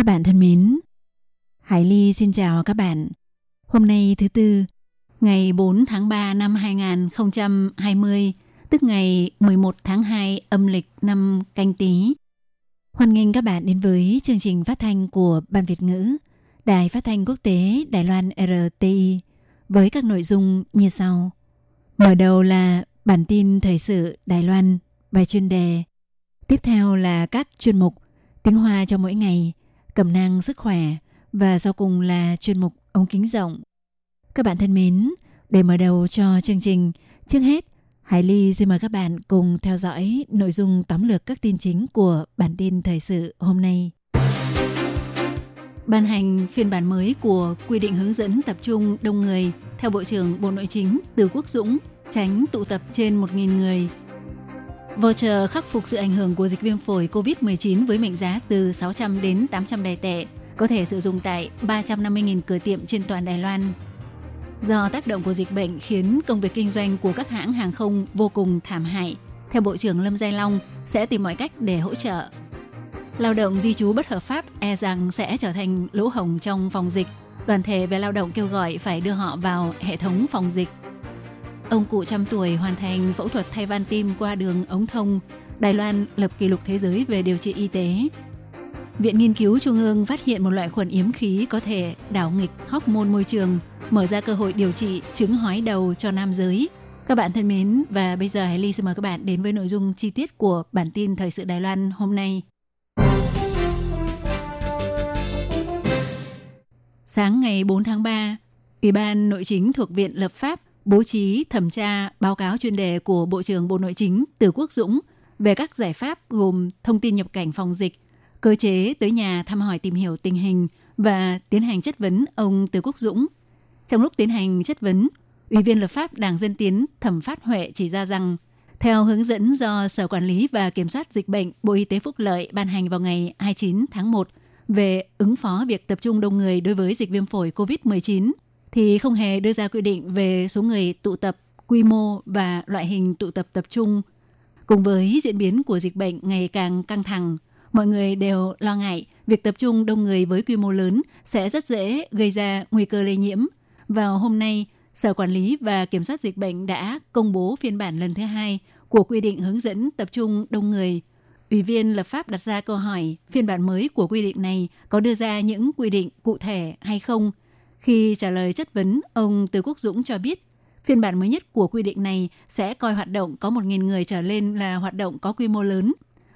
Các bạn thân mến, Hải Ly xin chào các bạn. Hôm nay thứ Tư, ngày 4 tháng 3 năm 2020, tức ngày 11 tháng 2 âm lịch năm canh tí. Hoan nghênh các bạn đến với chương trình phát thanh của Ban Việt ngữ, Đài phát thanh quốc tế Đài Loan RTI với các nội dung như sau. Mở đầu là bản tin thời sự Đài Loan, bài chuyên đề. Tiếp theo là các chuyên mục tiếng Hoa cho mỗi ngày, cẩm nang sức khỏe và sau cùng là chuyên mục ống kính rộng. Các bạn thân mến, để mở đầu cho chương trình, trước hết, Hải Ly xin mời các bạn cùng theo dõi nội dung tóm lược các tin chính của bản tin thời sự hôm nay. Ban hành phiên bản mới của quy định hướng dẫn tập trung đông người theo Bộ trưởng Bộ Nội chính Từ Quốc Dũng tránh tụ tập trên 1.000 người. Voucher khắc phục sự ảnh hưởng của dịch viêm phổi COVID-19 với mệnh giá từ 600 đến 800 đài tệ có thể sử dụng tại 350.000 cửa tiệm trên toàn Đài Loan. Do tác động của dịch bệnh khiến công việc kinh doanh của các hãng hàng không vô cùng thảm hại, theo Bộ trưởng Lâm Giai Long sẽ tìm mọi cách để hỗ trợ. Lao động di trú bất hợp pháp e rằng sẽ trở thành lỗ hồng trong phòng dịch. Đoàn thể về lao động kêu gọi phải đưa họ vào hệ thống phòng dịch. Ông cụ trăm tuổi hoàn thành phẫu thuật thay van tim qua đường ống thông. Đài Loan lập kỷ lục thế giới về điều trị y tế. Viện Nghiên cứu Trung ương phát hiện một loại khuẩn yếm khí có thể đảo nghịch hormone môi trường, mở ra cơ hội điều trị chứng hói đầu cho nam giới. Các bạn thân mến, và bây giờ Hải Ly xin mời các bạn đến với nội dung chi tiết của bản tin Thời sự Đài Loan hôm nay. Sáng ngày 4 tháng 3, Ủy ban Nội chính thuộc Viện Lập pháp bố trí thẩm tra báo cáo chuyên đề của Bộ trưởng Bộ Nội chính Từ Quốc Dũng về các giải pháp gồm thông tin nhập cảnh phòng dịch, cơ chế tới nhà thăm hỏi tìm hiểu tình hình và tiến hành chất vấn ông Từ Quốc Dũng. Trong lúc tiến hành chất vấn, Ủy viên lập pháp Đảng Dân Tiến Thẩm Phát Huệ chỉ ra rằng, theo hướng dẫn do Sở Quản lý và Kiểm soát Dịch bệnh Bộ Y tế Phúc Lợi ban hành vào ngày 29 tháng 1 về ứng phó việc tập trung đông người đối với dịch viêm phổi COVID-19, thì không hề đưa ra quy định về số người tụ tập, quy mô và loại hình tụ tập tập trung. Cùng với diễn biến của dịch bệnh ngày càng căng thẳng, mọi người đều lo ngại việc tập trung đông người với quy mô lớn sẽ rất dễ gây ra nguy cơ lây nhiễm. Vào hôm nay, Sở Quản lý và Kiểm soát Dịch bệnh đã công bố phiên bản lần thứ hai của quy định hướng dẫn tập trung đông người. Ủy viên lập pháp đặt ra câu hỏi phiên bản mới của quy định này có đưa ra những quy định cụ thể hay không? Khi trả lời chất vấn, ông Từ Quốc Dũng cho biết phiên bản mới nhất của quy định này sẽ coi hoạt động có 1.000 người trở lên là hoạt động có quy mô lớn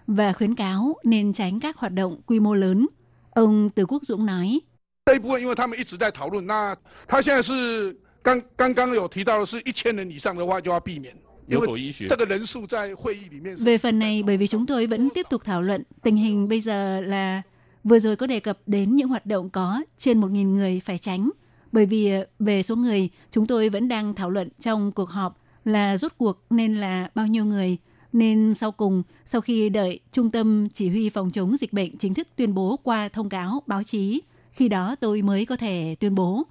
và khuyến cáo nên tránh các hoạt động quy mô lớn. Ông Từ Quốc Dũng nói. 这一部分，因为他们一直在讨论，那他现在是刚刚刚有提到的是一千人以上的话就要避免，因为有所依据这个人数在会议里面是 Về phần này, bởi vì chúng tôi vẫn tiếp tục thảo luận, tình hình bây giờ là vừa rồi có đề cập đến những hoạt động có trên 1.000 người phải tránh. Bởi vì ờ, về số người, chúng tôi vẫn đang thảo luận trong cuộc họp là rốt cuộc nên là bao nhiêu người. Nên sau cùng, sau khi đợi Trung tâm Chỉ huy Phòng chống dịch bệnh chính thức tuyên bố qua thông cáo báo chí, khi đó tôi mới có thể tuyên bố.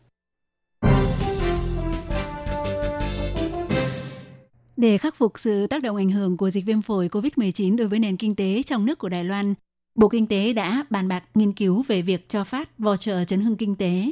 Để khắc phục sự tác động ảnh hưởng của dịch viêm phổi COVID-19 đối với nền kinh tế trong nước của Đài Loan, Bộ Kinh tế đã bàn bạc nghiên cứu về việc cho phát voucher chấn hưng kinh tế.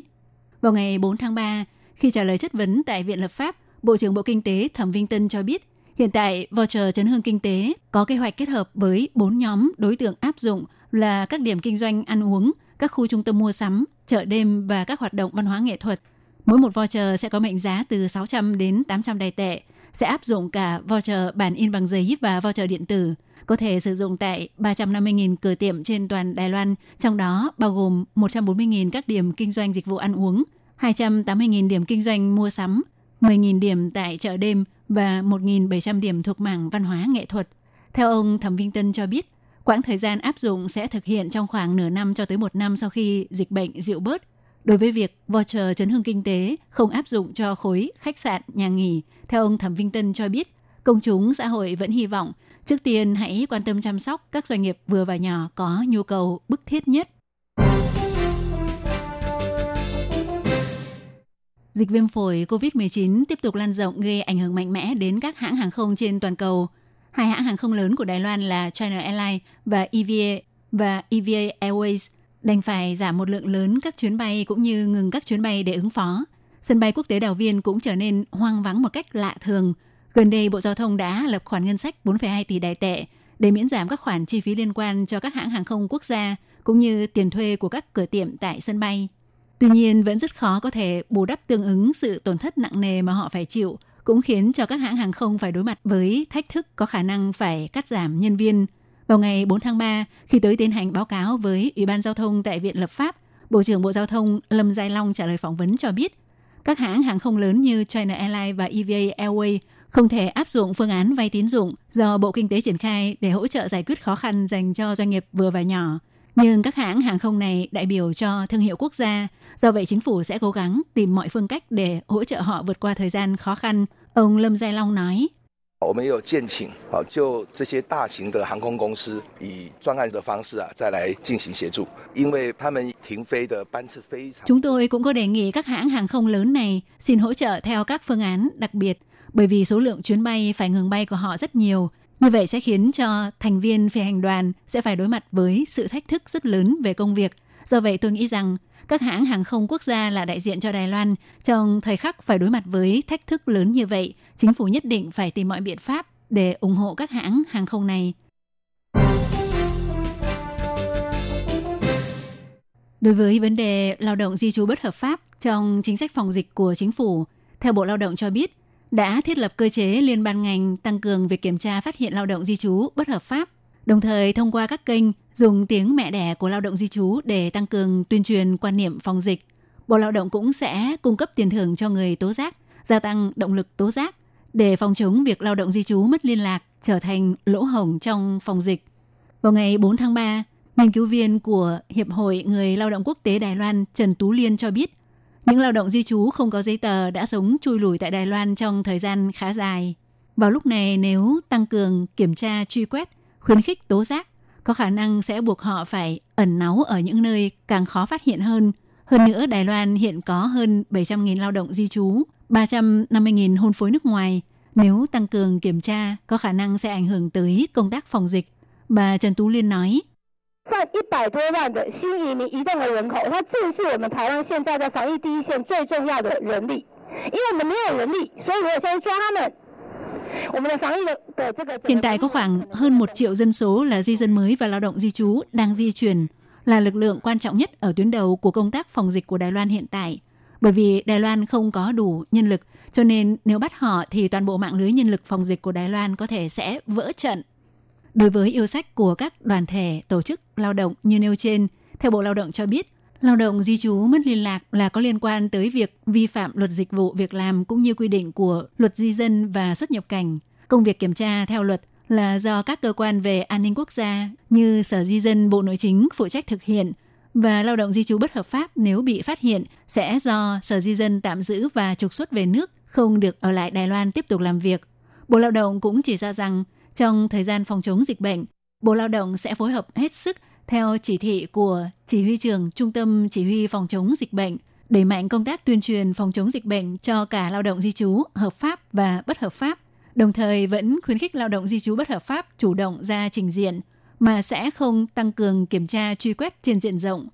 Vào ngày 4 tháng 3, khi trả lời chất vấn tại Viện Lập pháp, Bộ trưởng Bộ Kinh tế Thẩm Vinh Tân cho biết, hiện tại voucher chấn hưng kinh tế có kế hoạch kết hợp với 4 nhóm đối tượng áp dụng là các điểm kinh doanh ăn uống, các khu trung tâm mua sắm, chợ đêm và các hoạt động văn hóa nghệ thuật. Mỗi một voucher sẽ có mệnh giá từ 600 đến 800 đài tệ, sẽ áp dụng cả voucher bản in bằng giấy và voucher điện tử, có thể sử dụng tại 350.000 cửa tiệm trên toàn Đài Loan, trong đó bao gồm 140.000 các điểm kinh doanh dịch vụ ăn uống, 280.000 điểm kinh doanh mua sắm, 10.000 điểm tại chợ đêm và 1.700 điểm thuộc mảng văn hóa nghệ thuật. Theo ông Thẩm Vinh Tân cho biết, Quãng thời gian áp dụng sẽ thực hiện trong khoảng nửa năm cho tới một năm sau khi dịch bệnh dịu bớt. Đối với việc voucher chấn hương kinh tế không áp dụng cho khối khách sạn, nhà nghỉ, theo ông Thẩm Vinh Tân cho biết, công chúng xã hội vẫn hy vọng trước tiên, hãy quan tâm chăm sóc các doanh nghiệp vừa và nhỏ có nhu cầu bức thiết nhất. Dịch viêm phổi COVID-19 tiếp tục lan rộng, gây ảnh hưởng mạnh mẽ đến các hãng hàng không trên toàn cầu. Hai hãng hàng không lớn của Đài Loan là China Airlines và EVA và EVA Airways đành phải giảm một lượng lớn các chuyến bay cũng như ngừng các chuyến bay để ứng phó. Sân bay quốc tế Đào Viên cũng trở nên hoang vắng một cách lạ thường. Gần đây, Bộ Giao thông đã lập khoản ngân sách 4,2 tỷ đài tệ để miễn giảm các khoản chi phí liên quan cho các hãng hàng không quốc gia cũng như tiền thuê của các cửa tiệm tại sân bay. Tuy nhiên, vẫn rất khó có thể bù đắp tương ứng sự tổn thất nặng nề mà họ phải chịu, cũng khiến cho các hãng hàng không phải đối mặt với thách thức có khả năng phải cắt giảm nhân viên. Vào ngày 4 tháng 3, khi tới tiến hành báo cáo với Ủy ban Giao thông tại Viện Lập pháp, Bộ trưởng Bộ Giao thông Lâm Giai Long trả lời phỏng vấn cho biết, các hãng hàng không lớn như China Airlines và EVA Airways không thể áp dụng phương án vay tín dụng do Bộ Kinh tế triển khai để hỗ trợ giải quyết khó khăn dành cho doanh nghiệp vừa và nhỏ. Nhưng các hãng hàng không này đại biểu cho thương hiệu quốc gia, do vậy chính phủ sẽ cố gắng tìm mọi phương cách để hỗ trợ họ vượt qua thời gian khó khăn. Ông Lâm Giai Long nói. 我们也有建请，好，就这些大型的航空公司以专案的方式啊，再来进行协助，因为他们停飞的班次非常。Chúng tôi cũng có đề nghị các hãng hàng không lớn này xin hỗ trợ theo các phương án đặc biệt, bởi vì số lượng chuyến bay phải ngừng bay của họ rất nhiều. Như vậy sẽ khiến cho thành viên phi hành đoàn sẽ phải đối mặt với sự thách thức rất lớn về công việc. Do vậy tôi nghĩ rằng các hãng hàng không quốc gia là đại diện cho Đài Loan trong thời khắc phải đối mặt với thách thức lớn như vậy, chính phủ nhất định phải tìm mọi biện pháp để ủng hộ các hãng hàng không này. Đối với vấn đề lao động di trú bất hợp pháp trong chính sách phòng dịch của chính phủ, theo Bộ Lao động cho biết, đã thiết lập cơ chế liên ban ngành tăng cường việc kiểm tra phát hiện lao động di trú bất hợp pháp, đồng thời thông qua các kênh dùng tiếng mẹ đẻ của lao động di trú để tăng cường tuyên truyền quan niệm phòng dịch. Bộ Lao động cũng sẽ cung cấp tiền thưởng cho người tố giác, gia tăng động lực tố giác để phòng chống việc lao động di trú mất liên lạc trở thành lỗ hổng trong phòng dịch. Vào ngày 4 tháng 3, nghiên cứu viên của Hiệp hội Người Lao động Quốc tế Đài Loan Trần Tú Liên cho biết, những lao động di trú không có giấy tờ đã sống chui lùi tại Đài Loan trong thời gian khá dài. Vào lúc này nếu tăng cường kiểm tra truy quét, khuyến khích tố giác, có khả năng sẽ buộc họ phải ẩn náu ở những nơi càng khó phát hiện hơn. Hơn nữa, Đài Loan hiện có hơn 700.000 lao động di trú, 350.000 hôn phối nước ngoài. Nếu tăng cường kiểm tra, có khả năng sẽ ảnh hưởng tới công tác phòng dịch. Bà Trần Tú Liên nói, 占一百多万的新移民移动的人口，它正是我们台湾现在在防疫第一线最重要的人力。因为我们没有人力，所以如果现在抓他们，我们的防疫的的这个 Hiện tại có khoảng hơn 1 triệu dân số là di dân mới và lao động di trú đang di chuyển, là lực lượng quan trọng nhất ở tuyến đầu của công tác phòng dịch của Đài Loan hiện tại. Bởi vì Đài Loan không có đủ nhân lực, cho nên nếu bắt họ thì toàn bộ mạng lưới nhân lực phòng dịch của Đài Loan có thể sẽ vỡ trận. Đối với yêu sách của các đoàn thể, tổ chức lao động như nêu trên, theo Bộ Lao động cho biết, lao động di trú mất liên lạc là có liên quan tới việc vi phạm luật dịch vụ việc làm cũng như quy định của luật di dân và xuất nhập cảnh. Công việc kiểm tra theo luật là do các cơ quan về an ninh quốc gia như Sở Di dân Bộ Nội chính phụ trách thực hiện và lao động di trú bất hợp pháp nếu bị phát hiện sẽ do Sở Di dân tạm giữ và trục xuất về nước, không được ở lại Đài Loan tiếp tục làm việc. Bộ Lao động cũng chỉ ra rằng trong thời gian phòng chống dịch bệnh, Bộ Lao động sẽ phối hợp hết sức theo chỉ thị của Chỉ huy trường Trung tâm Chỉ huy phòng chống dịch bệnh, đẩy mạnh công tác tuyên truyền phòng chống dịch bệnh cho cả lao động di trú hợp pháp và bất hợp pháp, đồng thời vẫn khuyến khích lao động di trú bất hợp pháp chủ động ra trình diện, mà sẽ không tăng cường kiểm tra truy quét trên diện rộng.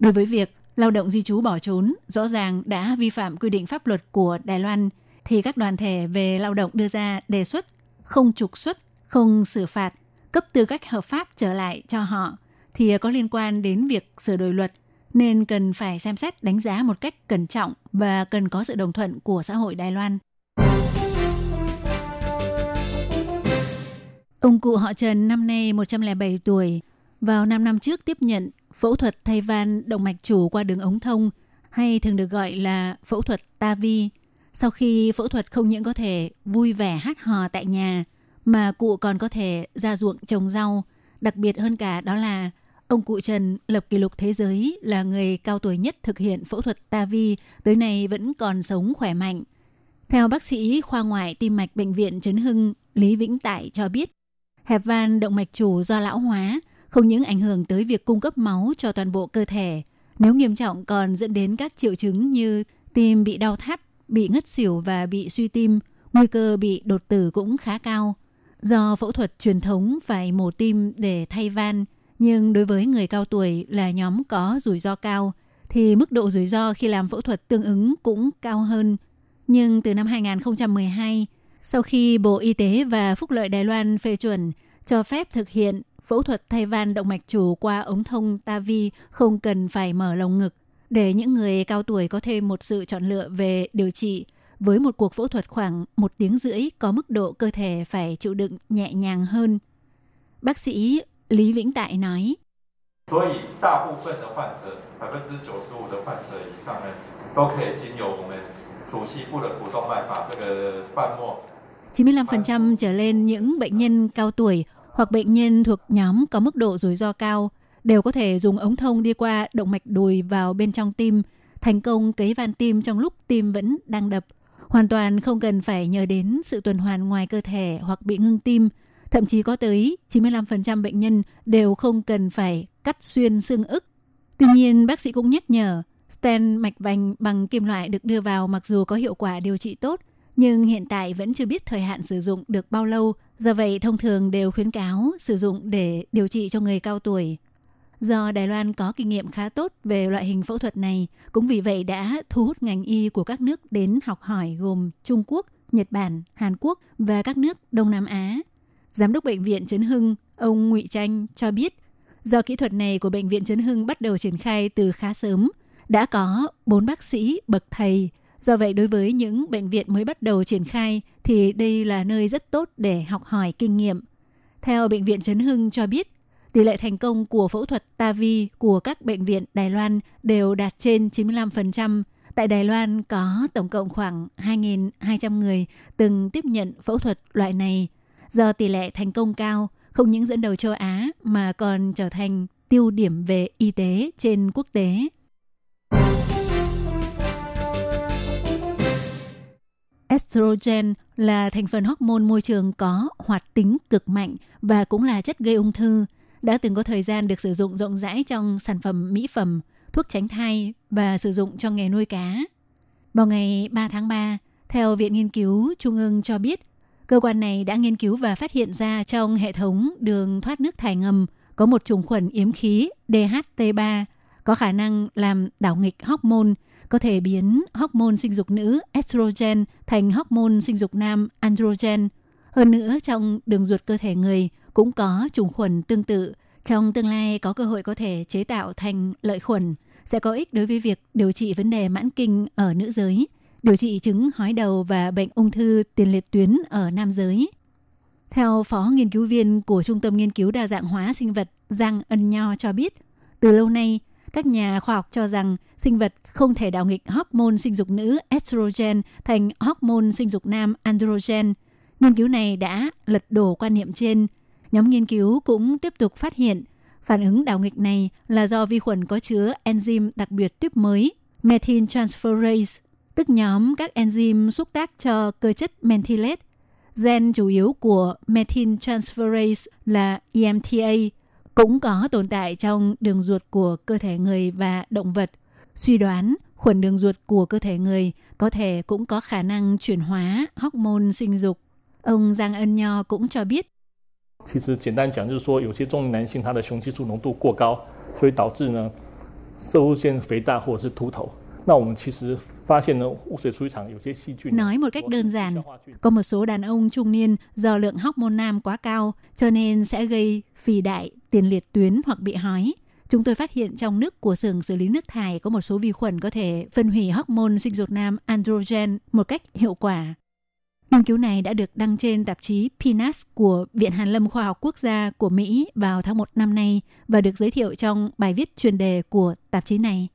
Đối với việc lao động di trú bỏ trốn rõ ràng đã vi phạm quy định pháp luật của Đài Loan, thì các đoàn thể về lao động đưa ra đề xuất không trục xuất không xử phạt, cấp tư cách hợp pháp trở lại cho họ thì có liên quan đến việc sửa đổi luật nên cần phải xem xét đánh giá một cách cẩn trọng và cần có sự đồng thuận của xã hội Đài Loan. Ông cụ họ Trần năm nay 107 tuổi, vào 5 năm trước tiếp nhận phẫu thuật thay van động mạch chủ qua đường ống thông hay thường được gọi là phẫu thuật TAVI. Sau khi phẫu thuật không những có thể vui vẻ hát hò tại nhà mà cụ còn có thể ra ruộng trồng rau, Đặc biệt hơn cả đó là ông cụ Trần lập kỷ lục thế giới là người cao tuổi nhất thực hiện phẫu thuật TAVI, tới nay vẫn còn sống khỏe mạnh. Theo bác sĩ khoa ngoại tim mạch Bệnh viện Trấn Hưng Lý Vĩnh Tại cho biết, hẹp van động mạch chủ do lão hóa không những ảnh hưởng tới việc cung cấp máu cho toàn bộ cơ thể, nếu nghiêm trọng còn dẫn đến các triệu chứng như tim bị đau thắt, bị ngất xỉu và bị suy tim, nguy cơ bị đột tử cũng khá cao. Do phẫu thuật truyền thống phải mổ tim để thay van, nhưng đối với người cao tuổi là nhóm có rủi ro cao, thì mức độ rủi ro khi làm phẫu thuật tương ứng cũng cao hơn. Nhưng từ năm 2012, sau khi Bộ Y tế và Phúc lợi Đài Loan phê chuẩn cho phép thực hiện phẫu thuật thay van động mạch chủ qua ống thông TAVI không cần phải mở lồng ngực, để những người cao tuổi có thêm một sự chọn lựa về điều trị với một cuộc phẫu thuật khoảng một tiếng rưỡi có mức độ cơ thể phải chịu đựng nhẹ nhàng hơn. Bác sĩ Lý Vĩnh Tại nói. Chín mươi 95% trở lên những bệnh nhân cao tuổi hoặc bệnh nhân thuộc nhóm có mức độ rủi ro cao đều có thể dùng ống thông đi qua động mạch đùi vào bên trong tim, thành công cấy van tim trong lúc tim vẫn đang đập – Hoàn toàn không cần phải nhờ đến sự tuần hoàn ngoài cơ thể hoặc bị ngưng tim. Thậm chí có tới 95% bệnh nhân đều không cần phải cắt xuyên xương ức. Tuy nhiên, bác sĩ cũng nhắc nhở, stent mạch vành bằng kim loại được đưa vào mặc dù có hiệu quả điều trị tốt, nhưng hiện tại vẫn chưa biết thời hạn sử dụng được bao lâu. Do vậy, thông thường đều khuyến cáo sử dụng để điều trị cho người cao tuổi. Do Đài Loan có kinh nghiệm khá tốt về loại hình phẫu thuật này, cũng vì vậy đã thu hút ngành y của các nước đến học hỏi gồm Trung Quốc, Nhật Bản, Hàn Quốc và các nước Đông Nam Á. Giám đốc bệnh viện Trấn Hưng, ông Ngụy Tranh cho biết, do kỹ thuật này của bệnh viện Trấn Hưng bắt đầu triển khai từ khá sớm, đã có bốn bác sĩ bậc thầy. Do vậy đối với những bệnh viện mới bắt đầu triển khai thì đây là nơi rất tốt để học hỏi kinh nghiệm. Theo bệnh viện Trấn Hưng cho biết, tỷ lệ thành công của phẫu thuật TAVI của các bệnh viện Đài Loan đều đạt trên 95%. Tại Đài Loan có tổng cộng khoảng 2.200 người từng tiếp nhận phẫu thuật loại này. Do tỷ lệ thành công cao, không những dẫn đầu châu Á mà còn trở thành tiêu điểm về y tế trên quốc tế. Estrogen là thành phần hormone môi trường có hoạt tính cực mạnh và cũng là chất gây ung thư, đã từng có thời gian được sử dụng rộng rãi trong sản phẩm mỹ phẩm, thuốc tránh thai và sử dụng cho nghề nuôi cá. Vào ngày 3 tháng 3, theo Viện Nghiên cứu Trung ương cho biết, cơ quan này đã nghiên cứu và phát hiện ra trong hệ thống đường thoát nước thải ngầm có một trùng khuẩn yếm khí DHT3 có khả năng làm đảo nghịch hormone có thể biến hormone sinh dục nữ estrogen thành hormone sinh dục nam androgen. Hơn nữa, trong đường ruột cơ thể người cũng có trùng khuẩn tương tự. Trong tương lai có cơ hội có thể chế tạo thành lợi khuẩn, sẽ có ích đối với việc điều trị vấn đề mãn kinh ở nữ giới, điều trị chứng hói đầu và bệnh ung thư tiền liệt tuyến ở nam giới. Theo phó nghiên cứu viên của Trung tâm Nghiên cứu Đa dạng hóa sinh vật Giang Ân Nho cho biết, từ lâu nay, các nhà khoa học cho rằng sinh vật không thể đảo nghịch hormone sinh dục nữ estrogen thành hormone sinh dục nam androgen. Nghiên cứu này đã lật đổ quan niệm trên. Nhóm nghiên cứu cũng tiếp tục phát hiện phản ứng đảo nghịch này là do vi khuẩn có chứa enzyme đặc biệt tuyếp mới methyltransferase, tức nhóm các enzyme xúc tác cho cơ chất methylate. Gen chủ yếu của methyltransferase là EMTA, cũng có tồn tại trong đường ruột của cơ thể người và động vật. Suy đoán khuẩn đường ruột của cơ thể người có thể cũng có khả năng chuyển hóa hormone sinh dục. Ông Giang Ân Nho cũng cho biết. 其实简单讲，就是说有些中年男性他的雄激素浓度过高，所以导致呢射物腺肥大或者是秃头。那我们其实 Nói một cách đơn giản, có một số đàn ông trung niên do lượng hormone nam quá cao cho nên sẽ gây phì đại, tiền liệt tuyến hoặc bị hói. Chúng tôi phát hiện trong nước của xưởng xử lý nước thải có một số vi khuẩn có thể phân hủy hormone sinh dục nam androgen một cách hiệu quả. Nghiên cứu này đã được đăng trên tạp chí PNAS của Viện Hàn lâm Khoa học Quốc gia của Mỹ vào tháng 1 năm nay và được giới thiệu trong bài viết chuyên đề của tạp chí này.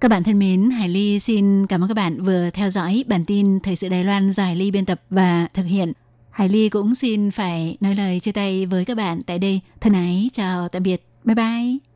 Các bạn thân mến, Hải Ly xin cảm ơn các bạn vừa theo dõi bản tin Thời sự Đài Loan do Hải Ly biên tập và thực hiện. Hải Ly cũng xin phải nói lời chia tay với các bạn tại đây. Thân ái, chào tạm biệt. Bye bye.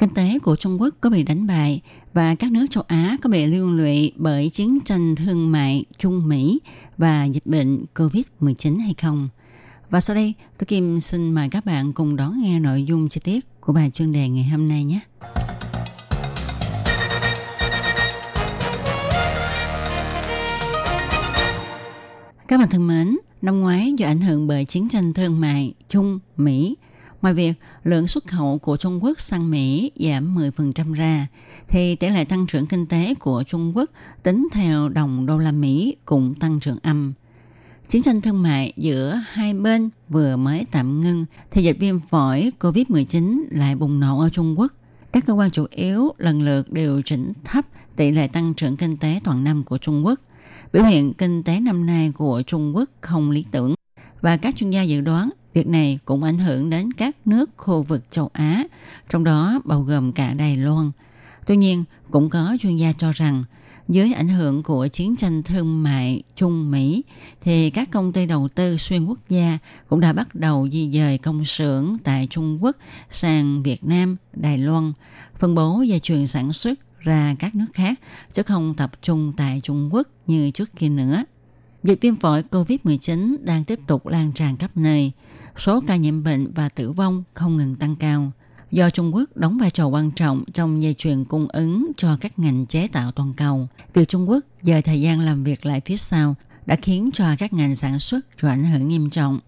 Kinh tế của Trung Quốc có bị đánh bại và các nước châu Á có bị liên lụy bởi chiến tranh thương mại Trung Mỹ và dịch bệnh COVID-19 hay không? Và sau đây, tôi Kim xin mời các bạn cùng đón nghe nội dung chi tiết của bài chuyên đề ngày hôm nay nhé. Các bạn thân mến, năm ngoái do ảnh hưởng bởi chiến tranh thương mại Trung Mỹ Ngoài việc lượng xuất khẩu của Trung Quốc sang Mỹ giảm 10% ra, thì tỷ lệ tăng trưởng kinh tế của Trung Quốc tính theo đồng đô la Mỹ cũng tăng trưởng âm. Chiến tranh thương mại giữa hai bên vừa mới tạm ngưng thì dịch viêm phổi COVID-19 lại bùng nổ ở Trung Quốc. Các cơ quan chủ yếu lần lượt điều chỉnh thấp tỷ lệ tăng trưởng kinh tế toàn năm của Trung Quốc. Biểu hiện kinh tế năm nay của Trung Quốc không lý tưởng và các chuyên gia dự đoán Việc này cũng ảnh hưởng đến các nước khu vực châu Á, trong đó bao gồm cả Đài Loan. Tuy nhiên, cũng có chuyên gia cho rằng dưới ảnh hưởng của chiến tranh thương mại Trung Mỹ thì các công ty đầu tư xuyên quốc gia cũng đã bắt đầu di dời công xưởng tại Trung Quốc sang Việt Nam, Đài Loan, phân bố dây chuyền sản xuất ra các nước khác chứ không tập trung tại Trung Quốc như trước kia nữa. Dịch viêm phổi COVID-19 đang tiếp tục lan tràn khắp nơi. Số ca nhiễm bệnh và tử vong không ngừng tăng cao. Do Trung Quốc đóng vai trò quan trọng trong dây chuyền cung ứng cho các ngành chế tạo toàn cầu, việc Trung Quốc dời thời gian làm việc lại phía sau đã khiến cho các ngành sản xuất chịu ảnh hưởng nghiêm trọng.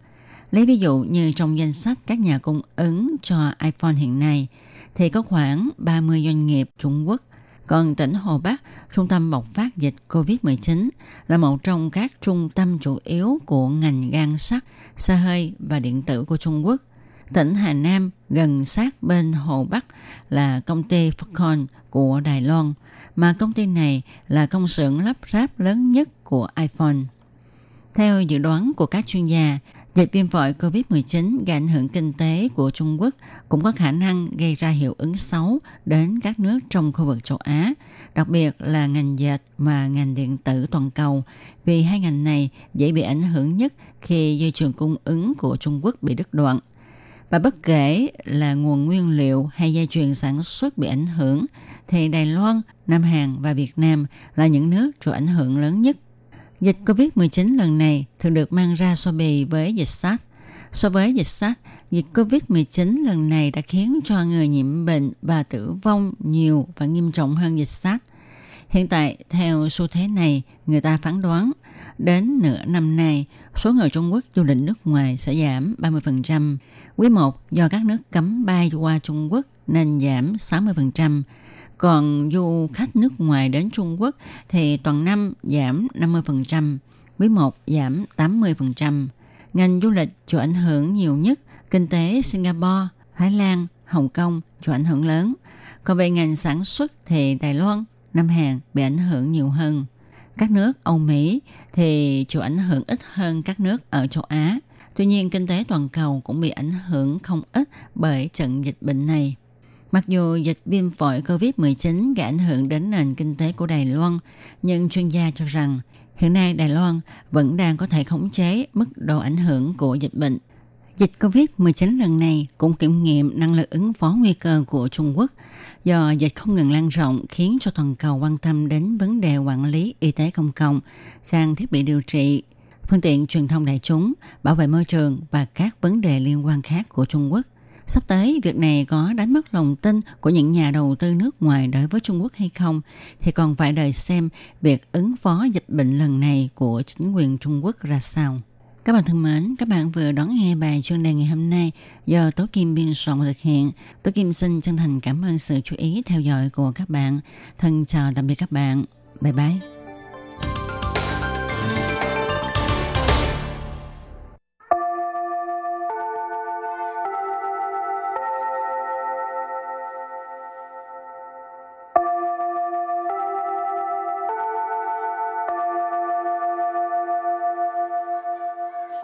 Lấy ví dụ như trong danh sách các nhà cung ứng cho iPhone hiện nay, thì có khoảng 30 doanh nghiệp Trung Quốc còn tỉnh Hồ Bắc, trung tâm bộc phát dịch COVID-19 là một trong các trung tâm chủ yếu của ngành gan sắt, xe hơi và điện tử của Trung Quốc. Tỉnh Hà Nam gần sát bên Hồ Bắc là công ty Foxconn của Đài Loan, mà công ty này là công xưởng lắp ráp lớn nhất của iPhone. Theo dự đoán của các chuyên gia, Dịch viêm phổi COVID-19 gây ảnh hưởng kinh tế của Trung Quốc cũng có khả năng gây ra hiệu ứng xấu đến các nước trong khu vực châu Á, đặc biệt là ngành dệt và ngành điện tử toàn cầu, vì hai ngành này dễ bị ảnh hưởng nhất khi dây chuyền cung ứng của Trung Quốc bị đứt đoạn. Và bất kể là nguồn nguyên liệu hay dây chuyền sản xuất bị ảnh hưởng, thì Đài Loan, Nam Hàn và Việt Nam là những nước chịu ảnh hưởng lớn nhất Dịch COVID-19 lần này thường được mang ra so bì với dịch SARS. So với dịch SARS, dịch COVID-19 lần này đã khiến cho người nhiễm bệnh và tử vong nhiều và nghiêm trọng hơn dịch SARS. Hiện tại, theo xu thế này, người ta phán đoán đến nửa năm nay, số người Trung Quốc du lịch nước ngoài sẽ giảm 30%. Quý 1 do các nước cấm bay qua Trung Quốc nên giảm 60%. Còn du khách nước ngoài đến Trung Quốc thì toàn năm giảm 50%, quý 1 giảm 80%. Ngành du lịch chịu ảnh hưởng nhiều nhất, kinh tế Singapore, Thái Lan, Hồng Kông chịu ảnh hưởng lớn. Còn về ngành sản xuất thì Đài Loan, Nam Hàn bị ảnh hưởng nhiều hơn. Các nước Âu Mỹ thì chịu ảnh hưởng ít hơn các nước ở châu Á. Tuy nhiên, kinh tế toàn cầu cũng bị ảnh hưởng không ít bởi trận dịch bệnh này. Mặc dù dịch viêm phổi COVID-19 gây ảnh hưởng đến nền kinh tế của Đài Loan, nhưng chuyên gia cho rằng hiện nay Đài Loan vẫn đang có thể khống chế mức độ ảnh hưởng của dịch bệnh. Dịch COVID-19 lần này cũng kiểm nghiệm năng lực ứng phó nguy cơ của Trung Quốc do dịch không ngừng lan rộng khiến cho toàn cầu quan tâm đến vấn đề quản lý y tế công cộng, sang thiết bị điều trị, phương tiện truyền thông đại chúng, bảo vệ môi trường và các vấn đề liên quan khác của Trung Quốc. Sắp tới, việc này có đánh mất lòng tin của những nhà đầu tư nước ngoài đối với Trung Quốc hay không, thì còn phải đợi xem việc ứng phó dịch bệnh lần này của chính quyền Trung Quốc ra sao. Các bạn thân mến, các bạn vừa đón nghe bài chuyên đề ngày hôm nay do Tố Kim biên soạn và thực hiện. Tố Kim xin chân thành cảm ơn sự chú ý theo dõi của các bạn. Thân chào tạm biệt các bạn. Bye bye.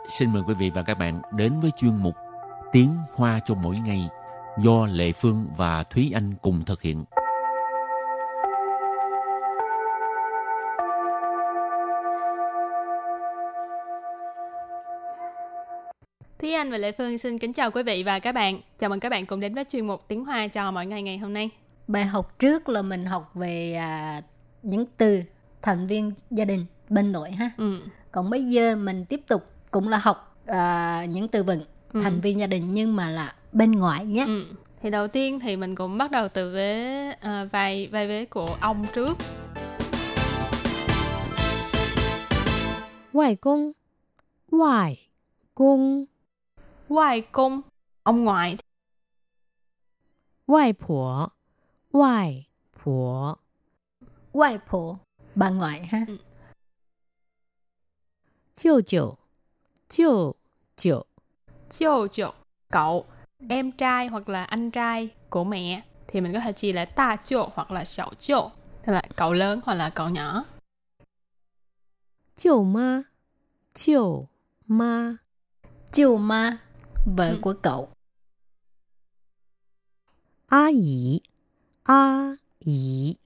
Xin mời quý vị và các bạn đến với chuyên mục Tiếng Hoa cho mỗi ngày do Lệ Phương và Thúy Anh cùng thực hiện. Thúy Anh và Lệ Phương xin kính chào quý vị và các bạn. Chào mừng các bạn cùng đến với chuyên mục Tiếng Hoa cho mỗi ngày ngày hôm nay. Bài học trước là mình học về à, những từ thành viên gia đình bên nội ha. Ừ. Còn bây giờ mình tiếp tục cũng là học uh, những từ vựng ừ. thành viên gia đình nhưng mà là bên ngoài nhé. Ừ. thì đầu tiên thì mình cũng bắt đầu từ vế ờ, uh, vài vài vế của ông trước. Ngoại công ngoại công ngoại công ông ngoại. Ngoại phụ ngoại phụ ngoại phụ bà ngoại ha. Ừ. 舅舅舅舅， Chiêu chiều, cậu, em trai hoặc là anh trai của mẹ thì mình có thể chỉ là ta chiều hoặc là xảo chiều. Tức là cậu lớn hoặc là cậu nhỏ. 舅妈，舅妈， Chiều ma, vợ Ừ. của cậu. 阿姨，阿姨，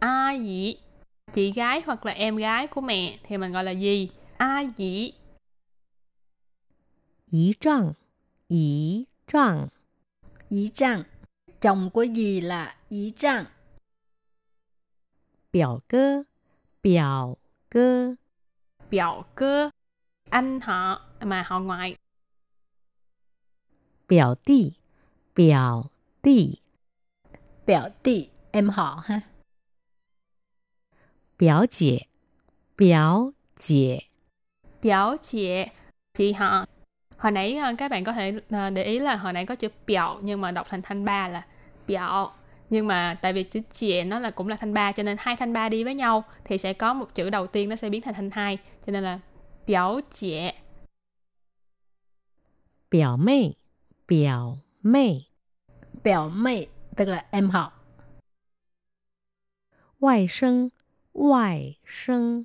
A dĩ, chị gái hoặc là em gái của mẹ thì mình gọi là gì? A dĩ, 姨丈，姨丈， Ý trang. Chồng của dì là ý trang. 表哥，表哥， biểu cơ, anh họ mà họ ngoại. 表弟，表弟， Biểu tỷ, em họ ha. 表姐，表姐， Biểu chị, chị họ. hồi nãy ờ, các bạn có thể ờ, để ý là hồi nãy có chữ biểu nhưng mà đọc thành thanh ba là biểu nhưng mà tại vì chữ chìa nó là cũng là thanh ba cho nên hai thanh ba đi với nhau thì sẽ có một chữ đầu tiên nó sẽ biến thành thanh hai cho nên là biểu chìa biểu mê biểu mê biểu mê tức là em họ. Ngoại sinh ngoại sinh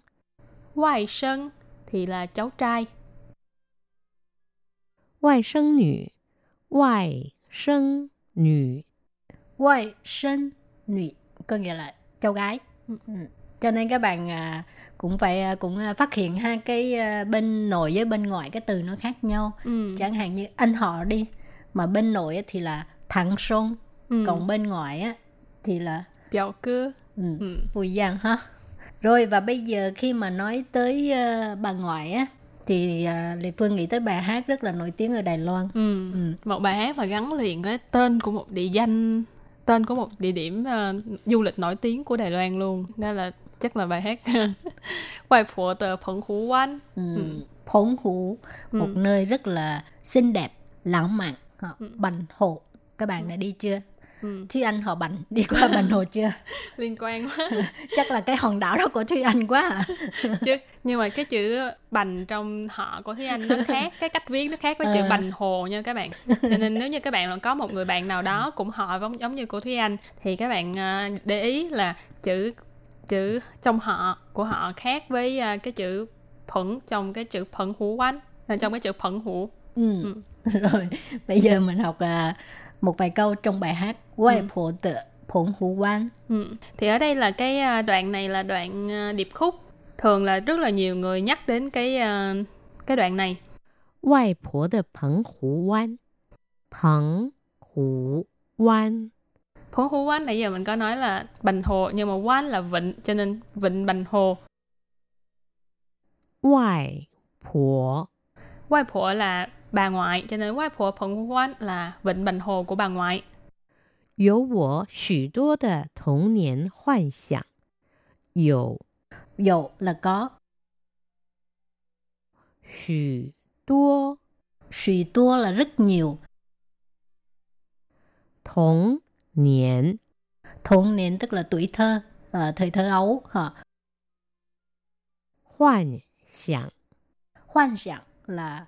ngoại sinh thì là cháu trai. 外甥女，外甥女， Ngoại sinh nữ, có nghĩa là cháu gái. Ừ. Cho nên các bạn à, cũng phải à, cũng à, phát hiện ha cái à, bên nội với bên ngoại cái từ nó khác nhau. Ừ. Chẳng hạn như anh họ đi, mà bên nội á thì là thằng sông, Ừ. còn bên ngoại á thì là biểu cơ. ừ, Ừ. Bùi Giang ha. Rồi và bây giờ khi mà nói tới ờ, bà ngoại á thì uh, Lê Phương nghĩ tới bài hát rất là nổi tiếng ở Đài Loan. Ừ. Ừ. Một bài hát mà gắn liền với tên của một địa danh, tên của một địa điểm ờ, du lịch nổi tiếng của Đài Loan luôn. Đó là chắc là bài hát Quay phụ tờ Phận Hủ Quán. Ừ. Ừ. Phốn Hủ, một Ừ. nơi rất là xinh đẹp, lãng mạn. Ừ. Bành Hồ, các bạn đã đi chưa? Ừ. Thúy Anh họ Bành đi qua Bành Hồ chưa? Liên quan quá. Chắc là cái hòn đảo đó của Thúy Anh quá à. Chứ nhưng mà cái chữ bành trong họ của Thúy Anh nó khác, cái cách viết nó khác với chữ Ờ. bành hồ nha các bạn. Cho nên nếu như các bạn có một người bạn nào đó cũng họ giống giống như của Thúy Anh thì các bạn ờ, để ý là chữ chữ trong họ của họ khác với ờ, cái chữ phận trong cái chữ phận hủ quán trong cái chữ phận hủ Ừ. Rồi, bây giờ mình học à, một vài câu trong bài hát Quay ừ. Tự Phụng Hữu Quan. Ừ. Thì ở đây là cái à, đoạn này là đoạn à, điệp khúc. Thường là rất là nhiều người nhắc đến cái à, cái đoạn này. Ngoại phụ tự Phận Hữu Quan. Phận Hữu Quan. Phận Hữu Quan nãy giờ mình có nói là Bành Hồ nhưng mà Quan là vịnh cho nên vịnh Bành Hồ. Ngoại phụ. Ngoại phụ là bà ngoại cho nên Quai Phổ Phận Hú Quán là vịnh Bành Hồ của bà ngoại. 有我许多的童年幻想，有 Dụ là có, 许多，许多 là rất nhiều. 童年， 童年 tức là tuổi thơ, ờ, thời thơ ấu. hả? 幻想， Hoan想là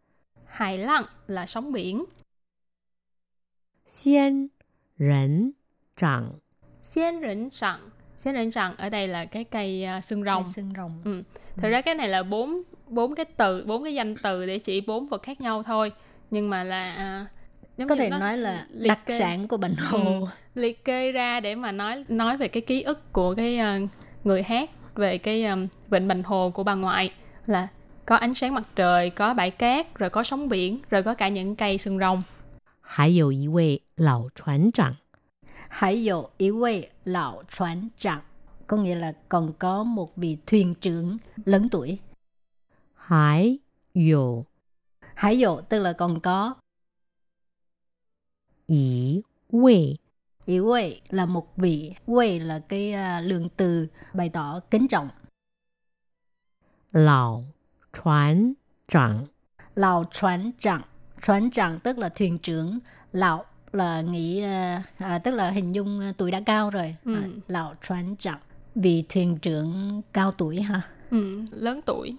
Hải lặng là sóng biển. Xiên rỉnh trạng Xiên rỉnh trạng Xiên rỉnh trạng ở đây là cái cây à, xương rồng. Cây xương rồng. Ừ. Thật ừ. ra cái này là bốn bốn cái từ, bốn cái danh từ để chỉ bốn vật khác nhau thôi. Nhưng mà là uh, giống có thể nó nói là đặc kê, sản của Bình Hồ ừ, liệt kê ra để mà nói nói về cái ký ức của cái uh, người hát về cái um, vịnh Bình Hồ của bà ngoại là có ánh sáng mặt trời, có bãi cát, rồi có sóng biển, rồi có cả những cây sừng rồng. 还有一位老船长， Hãy dụ ý quay lão船长 có nghĩa là còn có một vị thuyền trưởng lớn tuổi. 还有 Hãy dụ tức là còn có 一位 ý quay là một vị quay là cái à, lượng từ bày tỏ kính trọng. 老 船长， Lão船长 船长 tức là thuyền trưởng, lão là nghĩ à, à, tức là hình dung à, tuổi đã cao rồi. Ừ. À, lão船长 vị thuyền trưởng cao tuổi ha. Ừ, lớn tuổi.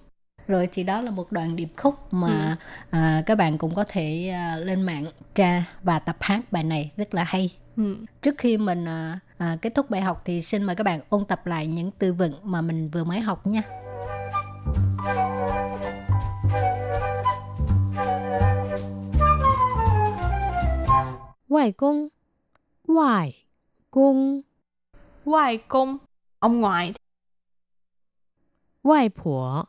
Rồi thì đó là một đoạn điệp khúc mà à, các bạn cũng có thể à, lên mạng tra và tập hát bài này rất là hay. Ừ. Trước khi mình à, à, kết thúc bài học thì xin mời các bạn ôn tập lại những từ vựng mà mình vừa mới học nha. 外公，外公， Ngoại cung, ông ngoại. 外婆，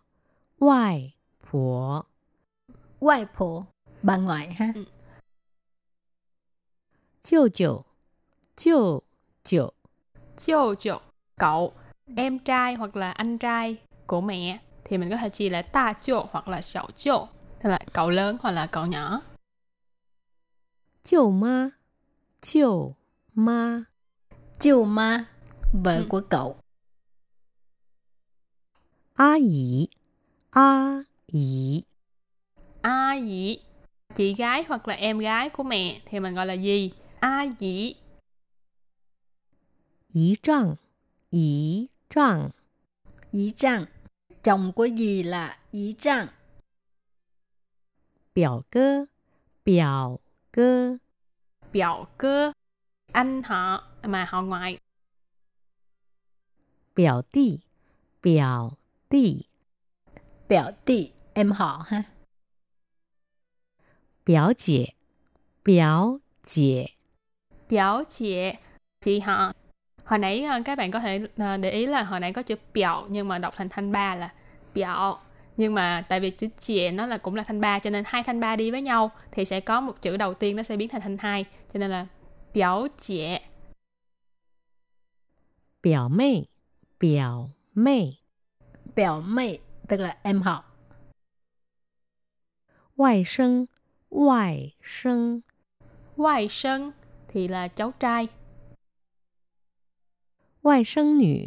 外婆， Ngoại phổ, bà ngoại ha. 舅舅，舅舅， Chô chô, cậu, em trai hoặc là anh trai của mẹ thì mình có thể chỉ là ta chô hoặc là xảo chô, tức là cậu lớn hoặc là cậu nhỏ. Chiều ma. Chiều ma. Chiều ma Vợ ừ. của cậu. A dĩ. A dĩ. A dĩ. Chị gái hoặc là em gái của mẹ thì mình gọi là gì? A dĩ. Dĩ trăng. Dĩ trăng. Dĩ trăng. Chồng của gì là dĩ trăng. Biểu cơ. Biểu 哥， biểu cơ, anh họ mà họ ngoại. 表弟，表弟， Biểu tỷ, em họ ha. 表姐，表姐， Biểu chị, chị họ. Hồi nãy ờ, các bạn có thể ờ, để ý là hồi nãy có chữ biểu nhưng mà đọc thành thanh ba là biểu. nhưng mà tại vì chữ chìa nó là cũng là thanh ba cho nên hai thanh ba đi với nhau thì sẽ có một chữ đầu tiên nó sẽ biến thành thanh hai cho nên là biểu chìa. Biểu mê. Biểu mê. Biểu mê tức là em họ. Ngoại sinh ngoại sinh ngoại sinh thì là cháu trai. Ngoại sinh nữ.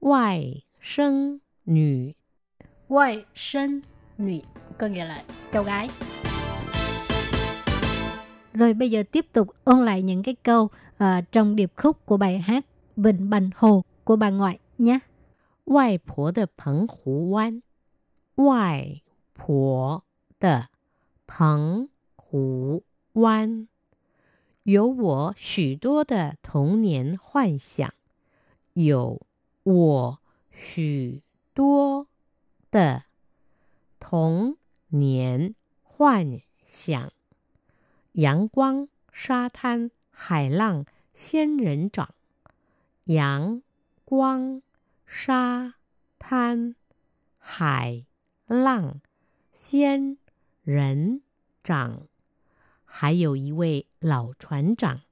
Ngoại sinh nữ. Ngoại sinh nữ, có nghĩa là cháu gái. Rồi bây giờ tiếp tục ôn lại những cái câu ờ, trong điệp khúc của bài hát Vịnh Bành Hồ của bà ngoại nhé. 外婆的澎湖湾，外婆的澎湖湾，有我许多的童年幻想，有我许多 的童年幻想，阳光、沙滩、海浪、仙人掌，阳光。沙滩、海浪、仙人掌，还有一位老船长，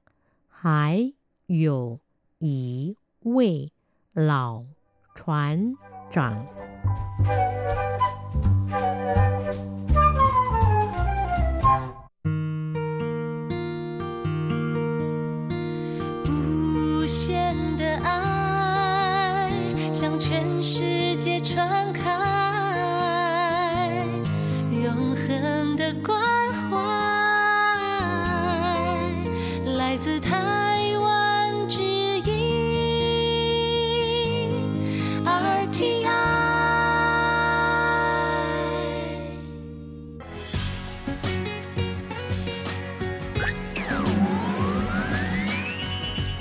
还有一位老船长。Thank you.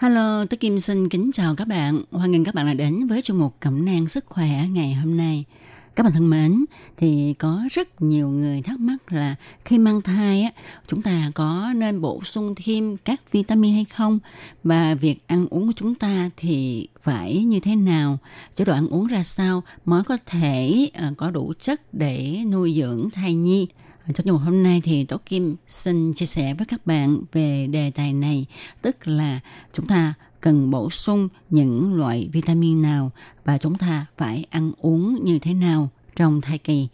Hello, tôi Kim xin kính chào các bạn. Hoan nghênh các bạn đã đến với chương mục Cẩm nang sức khỏe ngày hôm nay. Các bạn thân mến, thì có rất nhiều người thắc mắc là khi mang thai á, chúng ta có nên bổ sung thêm các vitamin hay không? Và việc ăn uống của chúng ta thì phải như thế nào? Chế độ ăn uống ra sao mới có thể ờ, có đủ chất để nuôi dưỡng thai nhi? Trong chương mục hôm nay thì Tố Kim xin chia sẻ với các bạn về đề tài này, tức là chúng ta cần bổ sung những loại vitamin nào và chúng ta phải ăn uống như thế nào trong thai kỳ.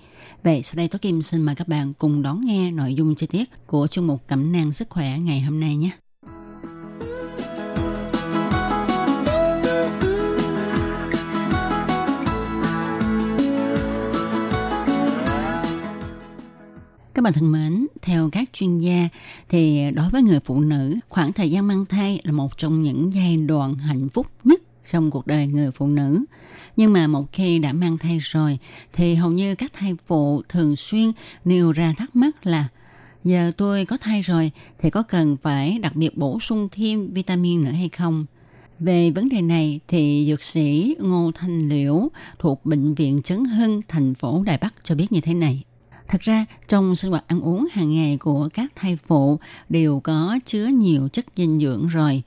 Vậy sau đây Tố Kim xin mời các bạn cùng đón nghe nội dung chi tiết của chương mục Cẩm nang sức khỏe ngày hôm nay nhé. Các bạn thân mến, theo các chuyên gia thì đối với người phụ nữ, khoảng thời gian mang thai là một trong những giai đoạn hạnh phúc nhất trong cuộc đời người phụ nữ. Nhưng mà một khi đã mang thai rồi thì hầu như các thai phụ thường xuyên nêu ra thắc mắc là giờ tôi có thai rồi thì có cần phải đặc biệt bổ sung thêm vitamin nữa hay không? Về vấn đề này thì dược sĩ Ngô Thanh Liễu thuộc Bệnh viện Trấn Hưng, thành phố Đài Bắc cho biết như thế này. Thật ra, trong sinh hoạt ăn uống hàng ngày của các thai phụ đều có chứa nhiều chất dinh dưỡng rồi.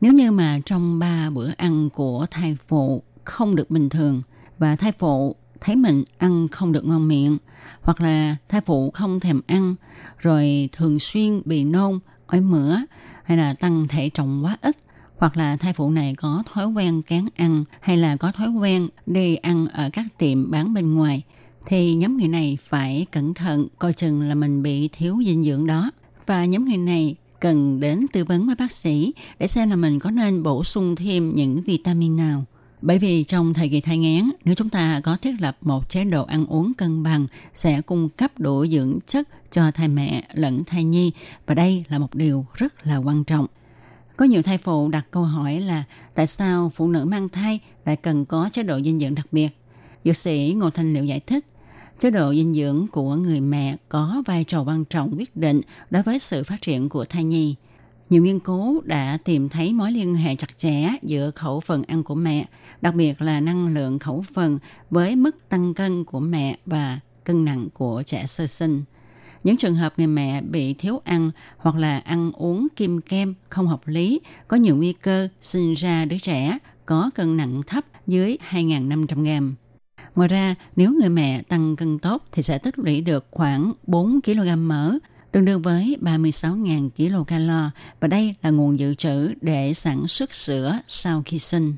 Nếu như mà trong ba bữa ăn của thai phụ không được bình thường và thai phụ thấy mình ăn không được ngon miệng hoặc là thai phụ không thèm ăn rồi thường xuyên bị nôn, ói mửa hay là tăng thể trọng quá ít hoặc là thai phụ này có thói quen kén ăn hay là có thói quen đi ăn ở các tiệm bán bên ngoài thì nhóm người này phải cẩn thận coi chừng là mình bị thiếu dinh dưỡng đó và nhóm người này cần đến tư vấn với bác sĩ để xem là mình có nên bổ sung thêm những vitamin nào. Bởi vì trong thời kỳ thai nghén, nếu chúng ta có thiết lập một chế độ ăn uống cân bằng sẽ cung cấp đủ dưỡng chất cho thai mẹ lẫn thai nhi và đây là một điều rất là quan trọng. Có nhiều thai phụ đặt câu hỏi là tại sao phụ nữ mang thai lại cần có chế độ dinh dưỡng đặc biệt? Dược sĩ Ngô Thanh Liệu giải thích, chế độ dinh dưỡng của người mẹ có vai trò quan trọng quyết định đối với sự phát triển của thai nhi. Nhiều nghiên cứu đã tìm thấy mối liên hệ chặt chẽ giữa khẩu phần ăn của mẹ, đặc biệt là năng lượng khẩu phần với mức tăng cân của mẹ và cân nặng của trẻ sơ sinh. Những trường hợp người mẹ bị thiếu ăn hoặc là ăn uống kim kem không hợp lý có nhiều nguy cơ sinh ra đứa trẻ có cân nặng thấp dưới 2.500 gram. Ngoài ra, nếu người mẹ tăng cân tốt thì sẽ tích lũy được khoảng 4 kg mỡ, tương đương với 36.000 kcal và đây là nguồn dự trữ để sản xuất sữa sau khi sinh.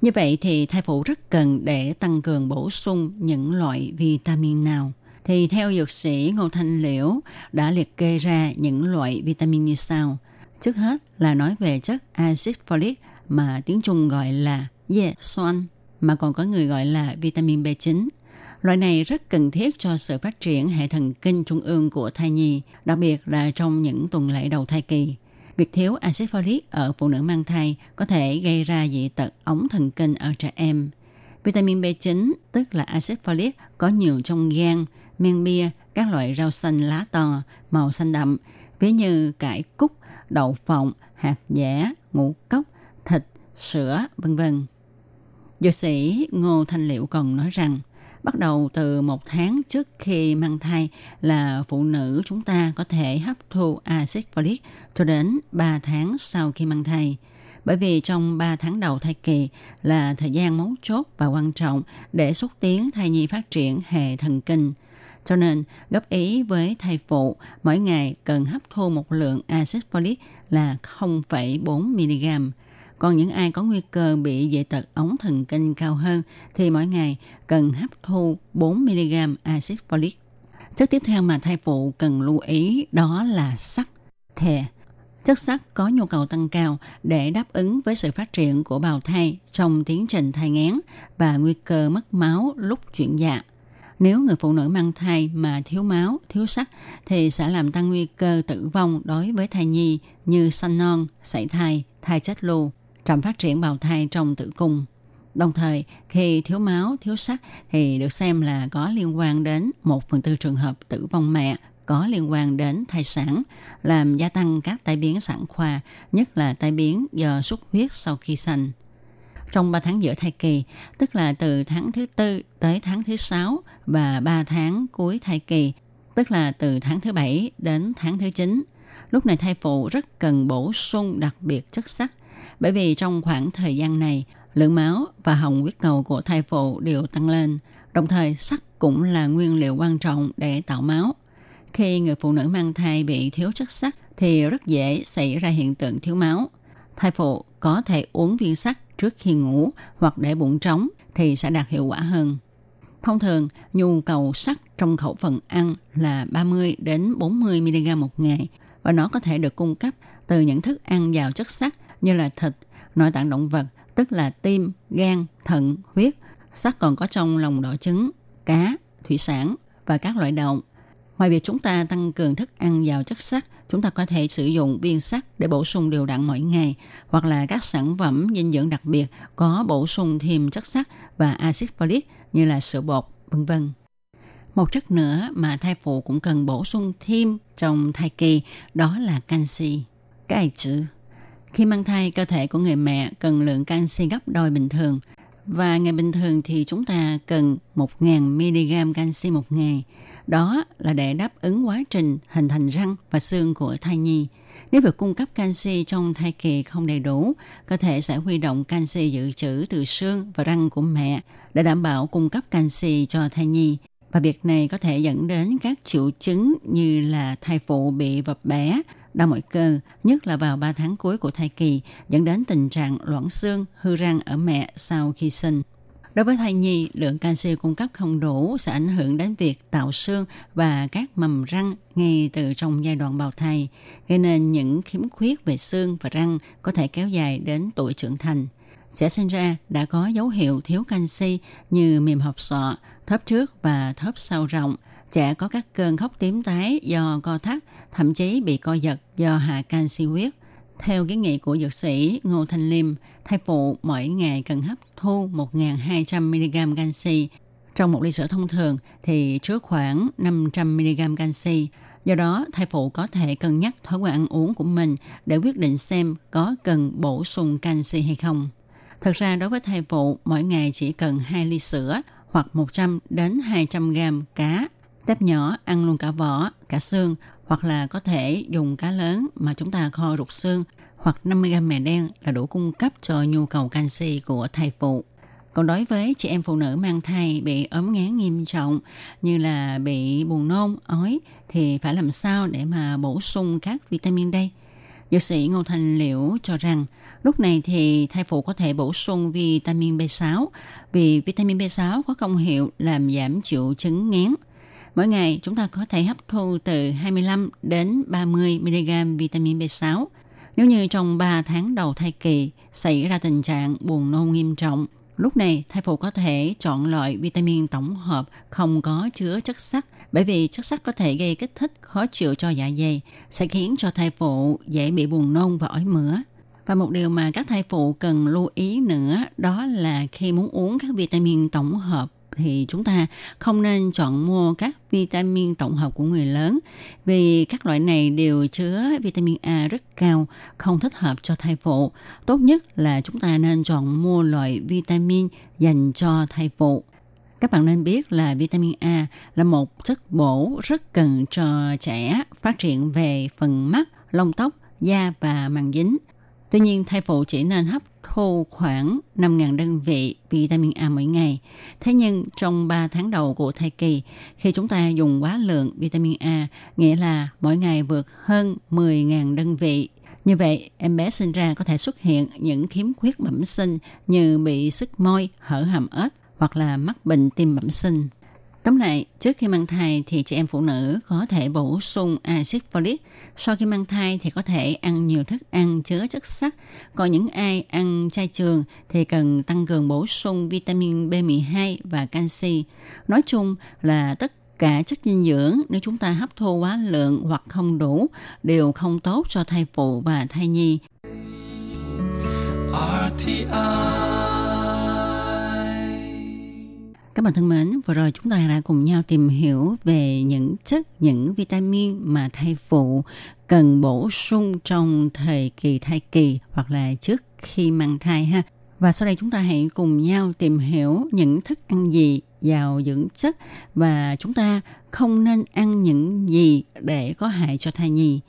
Như vậy thì thai phụ rất cần để tăng cường bổ sung những loại vitamin nào. Thì theo dược sĩ Ngô Thanh Liễu đã liệt kê ra những loại vitamin như sau. Trước hết là nói về chất axit folic mà tiếng Trung gọi là ye xoan mà còn có người gọi là vitamin B9. Loại này rất cần thiết cho sự phát triển hệ thần kinh trung ương của thai nhi, đặc biệt là trong những tuần lễ đầu thai kỳ. Việc thiếu axit folic ở phụ nữ mang thai có thể gây ra dị tật ống thần kinh ở trẻ em. Vitamin B9, tức là axit folic, có nhiều trong gan, men bia, các loại rau xanh lá to, màu xanh đậm. ví như cải cúc, đậu phộng, hạt dẻ, ngũ cốc, thịt, sữa, vân vân. Dược sĩ Ngô Thanh Liệu còn nói rằng, bắt đầu từ một tháng trước khi mang thai là phụ nữ chúng ta có thể hấp thu axit folic cho đến 3 tháng sau khi mang thai. Bởi vì trong 3 tháng đầu thai kỳ là thời gian mấu chốt và quan trọng để xúc tiến thai nhi phát triển hệ thần kinh. Cho nên, góp ý với thai phụ mỗi ngày cần hấp thu một lượng axit folic là 0,4 mg. Còn những ai có nguy cơ bị dị tật ống thần kinh cao hơn thì mỗi ngày cần hấp thu 4 mg axit folic. Chất tiếp theo mà thai phụ cần lưu ý đó là sắt, thề. Chất sắt có nhu cầu tăng cao để đáp ứng với sự phát triển của bào thai trong tiến trình thai nghén và nguy cơ mất máu lúc chuyển dạ. Nếu người phụ nữ mang thai mà thiếu máu, thiếu sắt thì sẽ làm tăng nguy cơ tử vong đối với thai nhi như sanh non, sảy thai, thai chết lưu, chậm phát triển bào thai trong tử cung. Đồng thời, khi thiếu máu, thiếu sắt thì được xem là có liên quan đến 1 phần tư trường hợp tử vong mẹ có liên quan đến thai sản, làm gia tăng các tai biến sản khoa, nhất là tai biến do xuất huyết sau khi sanh. Trong 3 tháng giữa thai kỳ, tức là từ tháng thứ tư tới tháng thứ sáu và 3 tháng cuối thai kỳ, tức là từ tháng thứ bảy đến tháng thứ chín Lúc này thai phụ rất cần bổ sung đặc biệt chất sắt, bởi vì trong khoảng thời gian này, lượng máu và hồng huyết cầu của thai phụ đều tăng lên. Đồng thời, sắt cũng là nguyên liệu quan trọng để tạo máu. Khi người phụ nữ mang thai bị thiếu chất sắt thì rất dễ xảy ra hiện tượng thiếu máu. Thai phụ có thể uống viên sắt trước khi ngủ hoặc để bụng trống thì sẽ đạt hiệu quả hơn. Thông thường, nhu cầu sắt trong khẩu phần ăn là 30 đến 40 mg một ngày và nó có thể được cung cấp từ những thức ăn giàu chất sắt như là thịt, nội tạng động vật, tức là tim, gan, thận, huyết. Sắt còn có trong lòng đỏ trứng, cá, thủy sản và các loại đậu. Ngoài việc chúng ta tăng cường thức ăn giàu chất sắt, chúng ta có thể sử dụng viên sắt để bổ sung đều đặn mỗi ngày, hoặc là các sản phẩm dinh dưỡng đặc biệt có bổ sung thêm chất sắt và axit folic như là sữa bột, vân vân. Một chất nữa mà thai phụ cũng cần bổ sung thêm trong thai kỳ đó là canxi. Cái chữ khi mang thai, cơ thể của người mẹ cần lượng canxi gấp đôi bình thường. Và ngày bình thường thì chúng ta cần 1.000 mg canxi một ngày. Đó là để đáp ứng quá trình hình thành răng và xương của thai nhi. Nếu việc cung cấp canxi trong thai kỳ không đầy đủ, cơ thể sẽ huy động canxi dự trữ từ xương và răng của mẹ để đảm bảo cung cấp canxi cho thai nhi. Và việc này có thể dẫn đến các triệu chứng như là thai phụ bị vập bé, đau mỏi cơ, nhất là vào 3 tháng cuối của thai kỳ, dẫn đến tình trạng loãng xương, hư răng ở mẹ sau khi sinh. Đối với thai nhi, lượng canxi cung cấp không đủ sẽ ảnh hưởng đến việc tạo xương và các mầm răng ngay từ trong giai đoạn bào thai, gây nên những khiếm khuyết về xương và răng có thể kéo dài đến tuổi trưởng thành. Sẽ sinh ra đã có dấu hiệu thiếu canxi như mềm hộp sọ, thấp trước và thấp sau rộng, trẻ có các cơn khóc tím tái do co thắt, thậm chí bị co giật do hạ canxi huyết. Theo kiến nghị của dược sĩ Ngô Thanh Liêm, thai phụ mỗi ngày cần hấp thu 1.200mg canxi. Trong một ly sữa thông thường thì chứa khoảng 500mg canxi. Do đó, thai phụ có thể cân nhắc thói quen ăn uống của mình để quyết định xem có cần bổ sung canxi hay không. Thực ra đối với thai phụ, mỗi ngày chỉ cần 2 ly sữa hoặc 100 đến 200 gram cá Tép nhỏ ăn luôn cả vỏ, cả xương hoặc là có thể dùng cá lớn mà chúng ta kho rụt xương hoặc 50g mè đen là đủ cung cấp cho nhu cầu canxi của thai phụ. Còn đối với chị em phụ nữ mang thai bị ốm ngán nghiêm trọng như là bị buồn nôn, ói thì phải làm sao để mà bổ sung các vitamin đây? Dược sĩ Ngô Thành Liễu cho rằng lúc này thì thai phụ có thể bổ sung vitamin B6 vì vitamin B6 có công hiệu làm giảm triệu chứng ngán Mỗi ngày chúng ta có thể hấp thu từ 25 đến 30 mg vitamin B6. Nếu như trong 3 tháng đầu thai kỳ xảy ra tình trạng buồn nôn nghiêm trọng, lúc này thai phụ có thể chọn loại vitamin tổng hợp không có chứa chất sắt bởi vì chất sắt có thể gây kích thích khó chịu cho dạ dày, sẽ khiến cho thai phụ dễ bị buồn nôn và ói mửa. Và một điều mà các thai phụ cần lưu ý nữa đó là khi muốn uống các vitamin tổng hợp thì chúng ta không nên chọn mua các vitamin tổng hợp của người lớn vì các loại này đều chứa vitamin A rất cao, không thích hợp cho thai phụ. Tốt nhất là chúng ta nên chọn mua loại vitamin dành cho thai phụ. Các bạn nên biết là vitamin A là một chất bổ rất cần cho trẻ phát triển về phần mắt, lông tóc, da và màng dính. Tuy nhiên, thai phụ chỉ nên hấp thu khoảng 5.000 đơn vị vitamin A mỗi ngày. Thế nhưng trong 3 tháng đầu của thai kỳ, khi chúng ta dùng quá lượng vitamin A, nghĩa là mỗi ngày vượt hơn 10.000 đơn vị. Như vậy, em bé sinh ra có thể xuất hiện những khiếm khuyết bẩm sinh như bị sức môi, hở hàm ếch hoặc là mắc bệnh tim bẩm sinh. Tóm lại, trước khi mang thai thì chị em phụ nữ có thể bổ sung axit folic. Sau khi mang thai thì có thể ăn nhiều thức ăn chứa chất sắt. Còn những ai ăn chay trường thì cần tăng cường bổ sung vitamin B12 và canxi. Nói chung là tất cả chất dinh dưỡng nếu chúng ta hấp thu quá lượng hoặc không đủ đều không tốt cho thai phụ và thai nhi. RTI các bạn thân mến, vừa rồi chúng ta đã cùng nhau tìm hiểu về những chất, những vitamin mà thai phụ cần bổ sung trong thời kỳ thai kỳ hoặc là trước khi mang thai ha. Và sau đây chúng ta hãy cùng nhau tìm hiểu những thức ăn gì giàu dưỡng chất và chúng ta không nên ăn những gì để có hại cho thai nhi.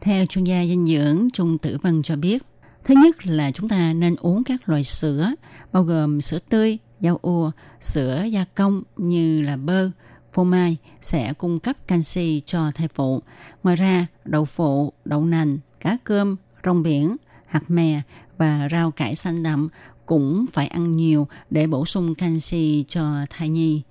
Theo chuyên gia dinh dưỡng Trung Tử Vân cho biết, thứ nhất là chúng ta nên uống các loại sữa, bao gồm sữa tươi, rau ua, sữa gia công như là bơ, phô mai sẽ cung cấp canxi cho thai phụ. Ngoài ra, đậu phụ, đậu nành, cá cơm, rong biển, hạt mè và rau cải xanh đậm cũng phải ăn nhiều để bổ sung canxi cho thai nhi.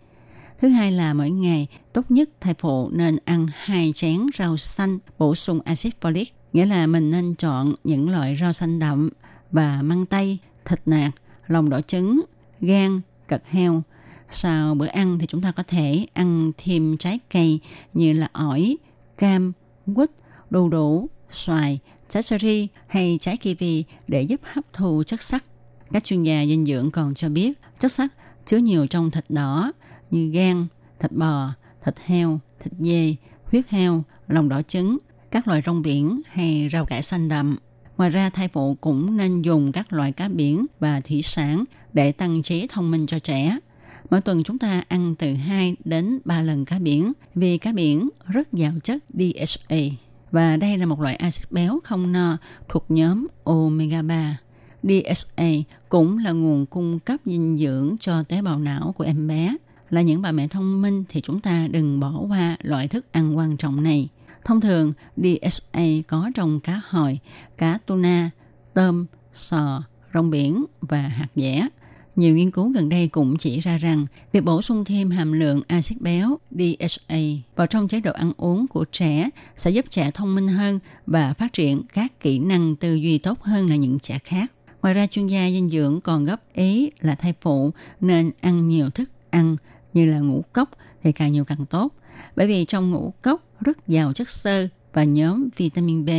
Thứ hai là mỗi ngày tốt nhất thai phụ nên ăn hai chén rau xanh bổ sung axit folic, nghĩa là mình nên chọn những loại rau xanh đậm và măng tây, thịt nạc, lòng đỏ trứng, gan, cật heo. Sau bữa ăn thì chúng ta có thể ăn thêm trái cây như là ổi, cam, quýt, đu đủ, xoài, trái cherry hay trái kiwi để giúp hấp thu chất sắt. Các chuyên gia dinh dưỡng còn cho biết chất sắt chứa nhiều trong thịt đỏ như gan, thịt bò, thịt heo, thịt dê, huyết heo, lòng đỏ trứng, các loại rong biển hay rau cải xanh đậm. Ngoài ra, thai phụ cũng nên dùng các loại cá biển và thủy sản để tăng trí thông minh cho trẻ. Mỗi tuần chúng ta ăn từ 2 đến 3 lần cá biển vì cá biển rất giàu chất DHA và đây là một loại axit béo không no thuộc nhóm omega 3. DHA cũng là nguồn cung cấp dinh dưỡng cho tế bào não của em bé. Là những bà mẹ thông minh thì chúng ta đừng bỏ qua loại thức ăn quan trọng này. Thông thường, DHA có trong cá hồi, cá tuna, tôm, sò, rong biển và hạt dẻ. Nhiều nghiên cứu gần đây cũng chỉ ra rằng việc bổ sung thêm hàm lượng axit béo DHA vào trong chế độ ăn uống của trẻ sẽ giúp trẻ thông minh hơn và phát triển các kỹ năng tư duy tốt hơn là những trẻ khác. Ngoài ra, chuyên gia dinh dưỡng còn góp ý là thai phụ nên ăn nhiều thức ăn như là ngũ cốc thì càng nhiều càng tốt. Bởi vì trong ngũ cốc rất giàu chất xơ và nhóm vitamin B.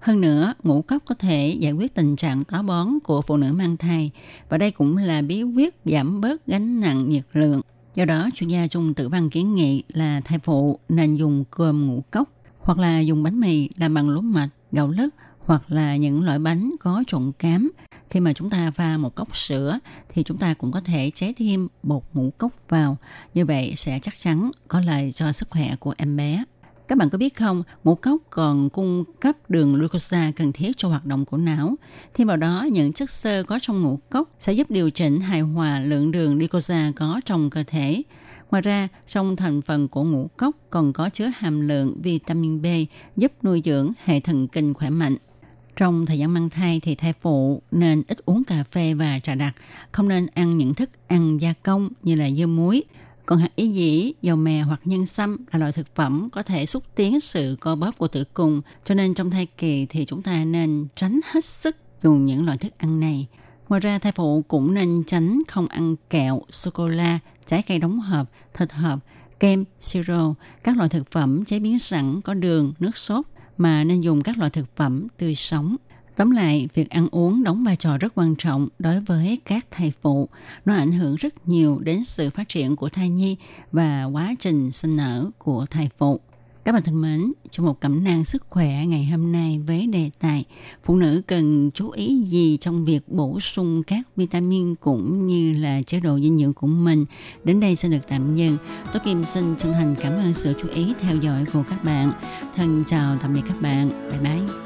Hơn nữa, ngũ cốc có thể giải quyết tình trạng táo bón của phụ nữ mang thai và đây cũng là bí quyết giảm bớt gánh nặng nhiệt lượng. Do đó, chuyên gia Trung Tử Văn kiến nghị là thai phụ nên dùng cơm ngũ cốc hoặc là dùng bánh mì làm bằng lúa mạch, gạo lứt hoặc là những loại bánh có trộn cám. Khi mà chúng ta pha một cốc sữa thì chúng ta cũng có thể chế thêm bột ngũ cốc vào. Như vậy sẽ chắc chắn có lợi cho sức khỏe của em bé. Các bạn có biết không, ngũ cốc còn cung cấp đường glucose cần thiết cho hoạt động của não. Thêm vào đó, những chất xơ có trong ngũ cốc sẽ giúp điều chỉnh hài hòa lượng đường glucose có trong cơ thể. Ngoài ra, trong thành phần của ngũ cốc còn có chứa hàm lượng vitamin B giúp nuôi dưỡng hệ thần kinh khỏe mạnh. Trong thời gian mang thai thì thai phụ nên ít uống cà phê và trà đặc, không nên ăn những thức ăn gia công như là dưa muối, còn hạt ý dĩ, dầu mè hoặc nhân sâm là loại thực phẩm có thể xúc tiến sự co bóp của tử cung, cho nên trong thai kỳ thì chúng ta nên tránh hết sức dùng những loại thức ăn này. Ngoài ra, thai phụ cũng nên tránh không ăn kẹo, sô-cô-la, trái cây đóng hộp, thịt hộp, kem, siro, các loại thực phẩm chế biến sẵn có đường, nước sốt, mà nên dùng các loại thực phẩm tươi sống. Tóm lại, việc ăn uống đóng vai trò rất quan trọng đối với các thai phụ. Nó ảnh hưởng rất nhiều đến sự phát triển của thai nhi và quá trình sinh nở của thai phụ. Các bạn thân mến, trong một cẩm nang sức khỏe ngày hôm nay với đề tài phụ nữ cần chú ý gì trong việc bổ sung các vitamin cũng như là chế độ dinh dưỡng của mình. Đến đây xin được tạm dừng. Tôi Kim xin chân thành cảm ơn sự chú ý theo dõi của các bạn. Thân chào tạm biệt các bạn. Bye bye.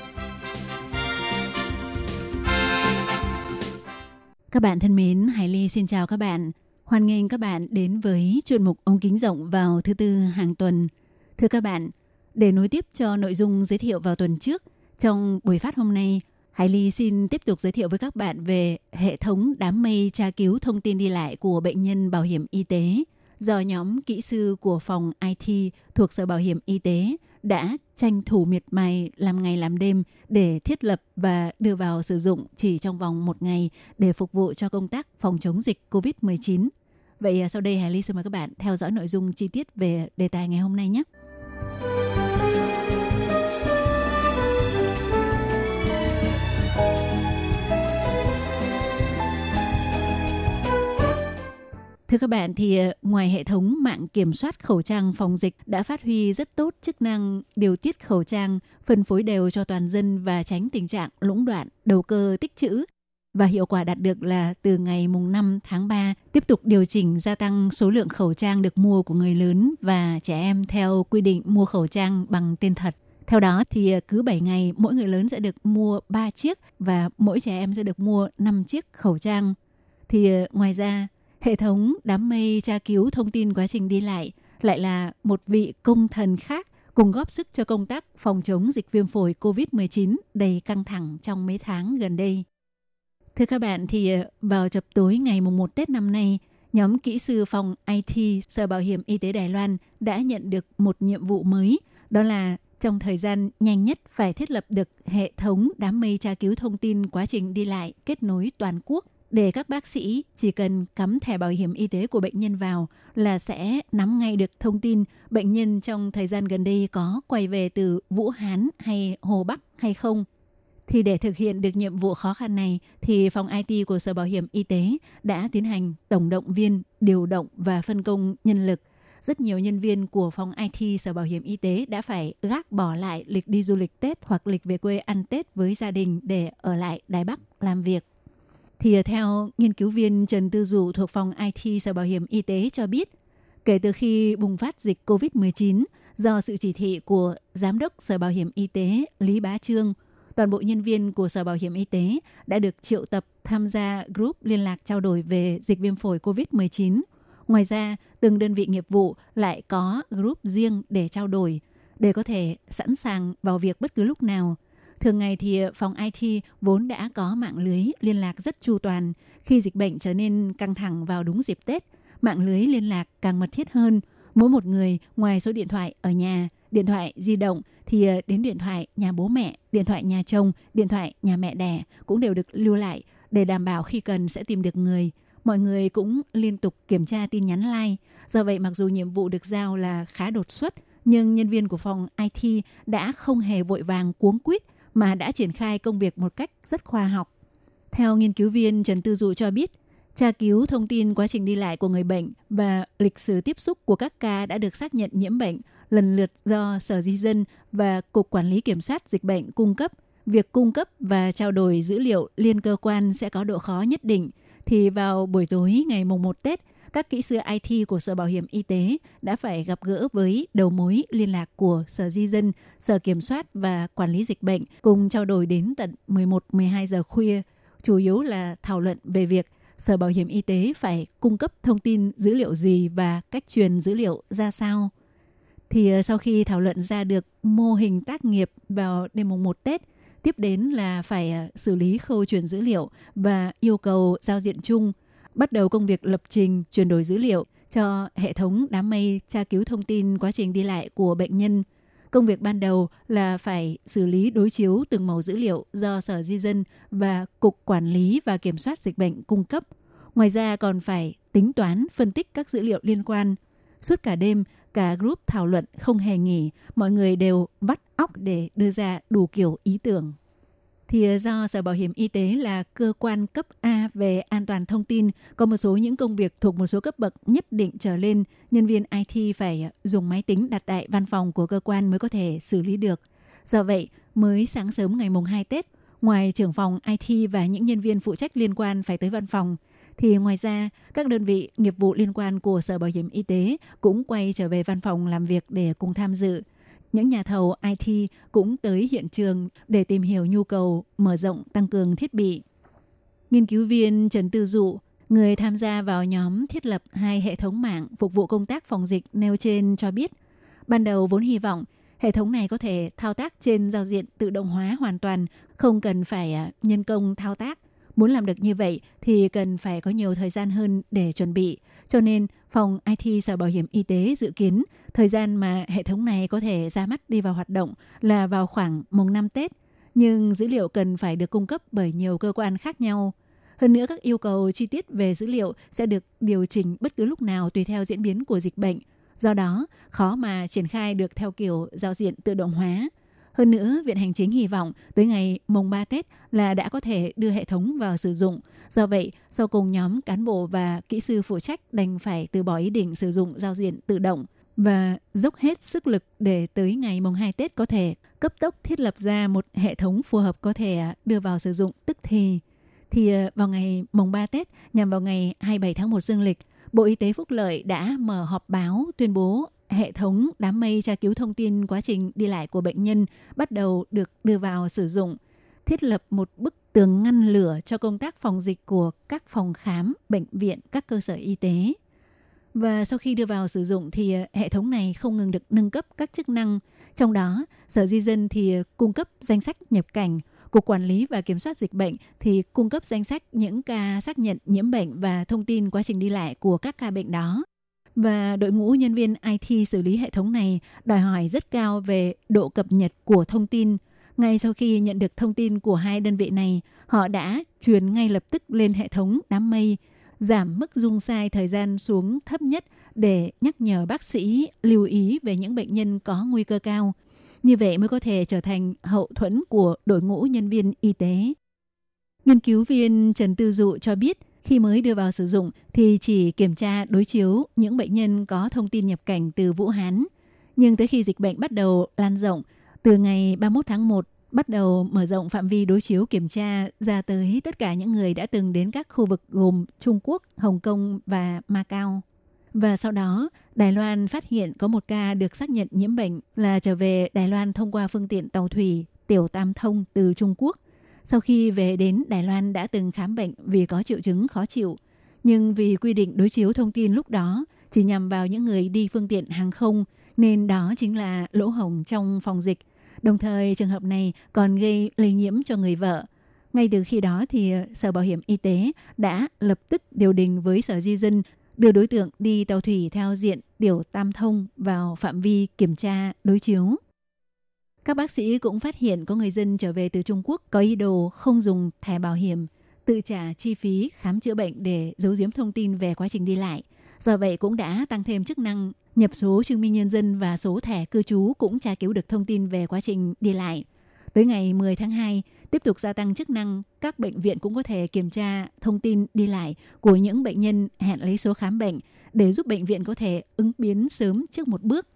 Các bạn thân mến, Hải Ly xin chào các bạn. Hoan nghênh các bạn đến với chuyên mục ống kính rộng vào thứ tư hàng tuần. Thưa các bạn, để nối tiếp cho nội dung giới thiệu vào tuần trước, trong buổi phát hôm nay, Hải Ly xin tiếp tục giới thiệu với các bạn về hệ thống đám mây tra cứu thông tin đi lại của bệnh nhân bảo hiểm y tế do nhóm kỹ sư của phòng IT thuộc Sở Bảo hiểm Y tế đã tranh thủ miệt mài làm ngày làm đêm để thiết lập và đưa vào sử dụng chỉ trong vòng một ngày để phục vụ cho công tác phòng chống dịch COVID-19. Vậy à, sau đây Hải Ly xin mời các bạn theo dõi nội dung chi tiết về đề tài ngày hôm nay nhé. Thưa các bạn, thì ờ, ngoài hệ thống mạng kiểm soát khẩu trang phòng dịch đã phát huy rất tốt chức năng điều tiết khẩu trang, phân phối đều cho toàn dân và tránh tình trạng lũng đoạn, đầu cơ tích trữ. Và hiệu quả đạt được là từ ngày mùng 5 tháng 3 tiếp tục điều chỉnh gia tăng số lượng khẩu trang được mua của người lớn và trẻ em theo quy định mua khẩu trang bằng tên thật. Theo đó thì ờ, cứ 7 ngày mỗi người lớn sẽ được mua 3 chiếc và mỗi trẻ em sẽ được mua 5 chiếc khẩu trang. Thì ờ, ngoài ra hệ thống đám mây tra cứu thông tin quá trình đi lại lại là một vị công thần khác cùng góp sức cho công tác phòng chống dịch viêm phổi COVID-19 đầy căng thẳng trong mấy tháng gần đây. Thưa các bạn, thì ờ, vào chập tối ngày mùng 1 Tết năm nay, nhóm kỹ sư phòng IT Sở Bảo hiểm Y tế Đài Loan đã nhận được một nhiệm vụ mới, đó là trong thời gian nhanh nhất phải thiết lập được hệ thống đám mây tra cứu thông tin quá trình đi lại kết nối toàn quốc để các bác sĩ chỉ cần cắm thẻ bảo hiểm y tế của bệnh nhân vào là sẽ nắm ngay được thông tin bệnh nhân trong thời gian gần đây có quay về từ Vũ Hán hay Hồ Bắc hay không. Thì để thực hiện được nhiệm vụ khó khăn này thì phòng IT của Sở Bảo hiểm Y tế đã tiến hành tổng động viên, điều động và phân công nhân lực. Rất nhiều nhân viên của phòng IT Sở Bảo hiểm Y tế đã phải gác bỏ lại lịch đi du lịch Tết hoặc lịch về quê ăn Tết với gia đình để ở lại Đài Bắc làm việc. Thì theo nghiên cứu viên Trần Tư Dụ thuộc phòng IT Sở Bảo hiểm Y tế cho biết, kể từ khi bùng phát dịch COVID-19 do sự chỉ thị của Giám đốc Sở Bảo hiểm Y tế Lý Bá Trương, toàn bộ nhân viên của Sở Bảo hiểm Y tế đã được triệu tập tham gia group liên lạc trao đổi về dịch viêm phổi COVID-19. Ngoài ra, từng đơn vị nghiệp vụ lại có group riêng để trao đổi, để có thể sẵn sàng vào việc bất cứ lúc nào. Thường ngày thì ờ, phòng IT vốn đã có mạng lưới liên lạc rất chu toàn. Khi dịch bệnh trở nên căng thẳng vào đúng dịp Tết, mạng lưới liên lạc càng mật thiết hơn. Mỗi một người ngoài số điện thoại ở nhà, điện thoại di động thì ờ, đến điện thoại nhà bố mẹ, điện thoại nhà chồng, điện thoại nhà mẹ đẻ cũng đều được lưu lại để đảm bảo khi cần sẽ tìm được người. Mọi người cũng liên tục kiểm tra tin nhắn like. Do vậy mặc dù nhiệm vụ được giao là khá đột xuất, nhưng nhân viên của phòng IT đã không hề vội vàng cuống quýt mà đã triển khai công việc một cách rất khoa học. Theo nghiên cứu viên Trần Tư Dụ cho biết, tra cứu thông tin quá trình đi lại của người bệnh và lịch sử tiếp xúc của các ca đã được xác nhận nhiễm bệnh lần lượt do Sở Di dân và Cục Quản lý Kiểm soát Dịch bệnh cung cấp việc cung cấp và trao đổi dữ liệu liên cơ quan sẽ có độ khó nhất định, thì vào buổi tối ngày mùng 1 Tết, các kỹ sư IT của Sở Bảo hiểm Y tế đã phải gặp gỡ với đầu mối liên lạc của Sở Di dân, Sở Kiểm soát và Quản lý Dịch bệnh cùng trao đổi đến tận 11-12 giờ khuya, chủ yếu là thảo luận về việc Sở Bảo hiểm Y tế phải cung cấp thông tin dữ liệu gì và cách truyền dữ liệu ra sao. Thì ờ, sau khi thảo luận ra được mô hình tác nghiệp vào đêm mùng 1 Tết, tiếp đến là phải ờ, xử lý khâu truyền dữ liệu và yêu cầu giao diện chung, bắt đầu công việc lập trình chuyển đổi dữ liệu cho hệ thống đám mây tra cứu thông tin quá trình đi lại của bệnh nhân. Công việc ban đầu là phải xử lý đối chiếu từng màu dữ liệu do Sở Di dân và Cục Quản lý và Kiểm soát Dịch bệnh cung cấp. Ngoài ra còn phải tính toán, phân tích các dữ liệu liên quan. Suốt cả đêm, cả group thảo luận không hề nghỉ, mọi người đều vắt óc để đưa ra đủ kiểu ý tưởng. Thì ờ, do Sở Bảo hiểm Y tế là cơ quan cấp A về an toàn thông tin, có một số những công việc thuộc một số cấp bậc nhất định trở lên, nhân viên IT phải dùng máy tính đặt tại văn phòng của cơ quan mới có thể xử lý được. Do vậy, mới sáng sớm ngày mùng 2 Tết, ngoài trưởng phòng IT và những nhân viên phụ trách liên quan phải tới văn phòng, thì ngoài ra các đơn vị nghiệp vụ liên quan của Sở Bảo hiểm Y tế cũng quay trở về văn phòng làm việc để cùng tham dự. Những nhà thầu IT cũng tới hiện trường để tìm hiểu nhu cầu mở rộng tăng cường thiết bị. Nghiên cứu viên Trần Tư Dụ, người tham gia vào nhóm thiết lập hai hệ thống mạng phục vụ công tác phòng dịch nêu trên cho biết, ban đầu vốn hy vọng hệ thống này có thể thao tác trên giao diện tự động hóa hoàn toàn, không cần phải à, nhân công thao tác. Muốn làm được như vậy thì cần phải có nhiều thời gian hơn để chuẩn bị. Cho nên, phòng IT Sở Bảo hiểm Y tế dự kiến thời gian mà hệ thống này có thể ra mắt đi vào hoạt động là vào khoảng mùng 5 Tết. Nhưng dữ liệu cần phải được cung cấp bởi nhiều cơ quan khác nhau. Hơn nữa, các yêu cầu chi tiết về dữ liệu sẽ được điều chỉnh bất cứ lúc nào tùy theo diễn biến của dịch bệnh. Do đó, khó mà triển khai được theo kiểu giao diện tự động hóa. Hơn nữa, Viện Hành Chính hy vọng tới ngày mùng 3 Tết là đã có thể đưa hệ thống vào sử dụng. Do vậy, sau cùng nhóm cán bộ và kỹ sư phụ trách đành phải từ bỏ ý định sử dụng giao diện tự động và dốc hết sức lực để tới ngày mùng 2 Tết có thể cấp tốc thiết lập ra một hệ thống phù hợp có thể à, đưa vào sử dụng tức thì. Thì à, vào ngày mùng 3 Tết nhằm vào ngày 27 tháng 1 dương lịch, Bộ Y tế Phúc Lợi đã mở họp báo tuyên bố hệ thống đám mây tra cứu thông tin quá trình đi lại của bệnh nhân bắt đầu được đưa vào sử dụng, thiết lập một bức tường ngăn lửa cho công tác phòng dịch của các phòng khám, bệnh viện, các cơ sở y tế. Và sau khi đưa vào sử dụng thì ờ, hệ thống này không ngừng được nâng cấp các chức năng. Trong đó, Sở Di dân thì ờ, cung cấp danh sách nhập cảnh, Cục Quản lý và Kiểm soát Dịch bệnh thì cung cấp danh sách những ca xác nhận nhiễm bệnh và thông tin quá trình đi lại của các ca bệnh đó. Và đội ngũ nhân viên IT xử lý hệ thống này đòi hỏi rất cao về độ cập nhật của thông tin. Ngay sau khi nhận được thông tin của hai đơn vị này, họ đã truyền ngay lập tức lên hệ thống đám mây, giảm mức dung sai thời gian xuống thấp nhất để nhắc nhở bác sĩ lưu ý về những bệnh nhân có nguy cơ cao. Như vậy mới có thể trở thành hậu thuẫn của đội ngũ nhân viên y tế. Nghiên cứu viên Trần Tư Dụ cho biết, khi mới đưa vào sử dụng thì chỉ kiểm tra đối chiếu những bệnh nhân có thông tin nhập cảnh từ Vũ Hán. Nhưng tới khi dịch bệnh bắt đầu lan rộng, từ ngày 31 tháng 1 bắt đầu mở rộng phạm vi đối chiếu kiểm tra ra tới tất cả những người đã từng đến các khu vực gồm Trung Quốc, Hồng Kông và Macau. Và sau đó, Đài Loan phát hiện có một ca được xác nhận nhiễm bệnh là trở về Đài Loan thông qua phương tiện tàu thủy Tiểu Tam Thông từ Trung Quốc. Sau khi về đến Đài Loan đã từng khám bệnh vì có triệu chứng khó chịu. Nhưng vì quy định đối chiếu thông tin lúc đó chỉ nhằm vào những người đi phương tiện hàng không, nên đó chính là lỗ hổng trong phòng dịch. Đồng thời, trường hợp này còn gây lây nhiễm cho người vợ. Ngay từ khi đó thì ờ, Sở Bảo hiểm Y tế đã lập tức điều đình với Sở Di dân, đưa đối tượng đi tàu thủy theo diện tiểu tam thông vào phạm vi kiểm tra đối chiếu. Các bác sĩ cũng phát hiện có người dân trở về từ Trung Quốc có ý đồ không dùng thẻ bảo hiểm, tự trả chi phí khám chữa bệnh để giấu giếm thông tin về quá trình đi lại. Do vậy cũng đã tăng thêm chức năng nhập số chứng minh nhân dân và số thẻ cư trú cũng tra cứu được thông tin về quá trình đi lại. Tới ngày 10 tháng 2, tiếp tục gia tăng chức năng, các bệnh viện cũng có thể kiểm tra thông tin đi lại của những bệnh nhân hẹn lấy số khám bệnh để giúp bệnh viện có thể ứng biến sớm trước một bước.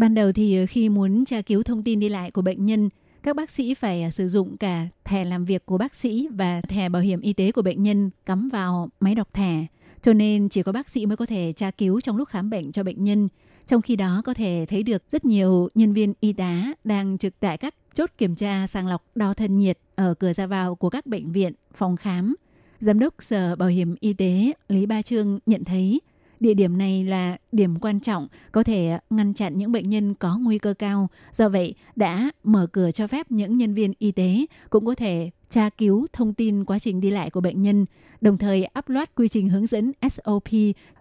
Ban đầu thì ờ, khi muốn tra cứu thông tin đi lại của bệnh nhân các bác sĩ phải ờ, sử dụng cả thẻ làm việc của bác sĩ và thẻ bảo hiểm y tế của bệnh nhân cắm vào máy đọc thẻ. Cho nên chỉ có bác sĩ mới có thể tra cứu trong lúc khám bệnh cho bệnh nhân. Trong khi đó có thể thấy được rất nhiều nhân viên y tá đang trực tại các chốt kiểm tra sàng lọc đo thân nhiệt ở cửa ra vào của các bệnh viện, phòng khám. Giám đốc Sở Bảo hiểm Y tế Lý Ba Trương nhận thấy địa điểm này là điểm quan trọng có thể ngăn chặn những bệnh nhân có nguy cơ cao. Do vậy, đã mở cửa cho phép những nhân viên y tế cũng có thể tra cứu thông tin quá trình đi lại của bệnh nhân, đồng thời upload quy trình hướng dẫn SOP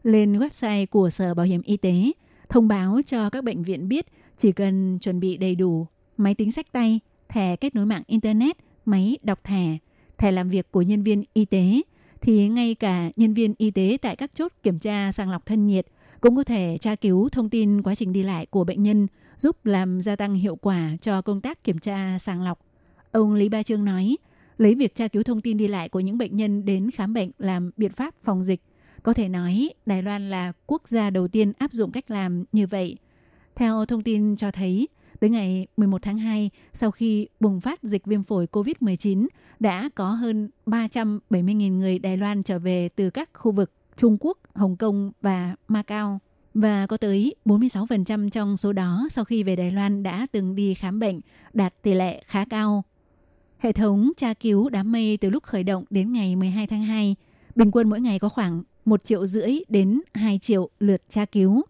lên website của Sở Bảo hiểm Y tế, thông báo cho các bệnh viện biết chỉ cần chuẩn bị đầy đủ máy tính sách tay, thẻ kết nối mạng Internet, máy đọc thẻ, thẻ làm việc của nhân viên y tế, thì ngay cả nhân viên y tế tại các chốt kiểm tra sàng lọc thân nhiệt cũng có thể tra cứu thông tin quá trình đi lại của bệnh nhân, giúp làm gia tăng hiệu quả cho công tác kiểm tra sàng lọc. Ông Lý Ba Trương nói, lấy việc tra cứu thông tin đi lại của những bệnh nhân đến khám bệnh làm biện pháp phòng dịch. Có thể nói Đài Loan là quốc gia đầu tiên áp dụng cách làm như vậy. Theo thông tin cho thấy, tới ngày 11 tháng 2, sau khi bùng phát dịch viêm phổi COVID-19, đã có hơn 370.000 người Đài Loan trở về từ các khu vực Trung Quốc, Hồng Kông và Macau. Và có tới 46% trong số đó sau khi về Đài Loan đã từng đi khám bệnh, đạt tỷ lệ khá cao. Hệ thống tra cứu đám mây từ lúc khởi động đến ngày 12 tháng 2, bình quân mỗi ngày có khoảng 1 triệu rưỡi đến 2 triệu lượt tra cứu.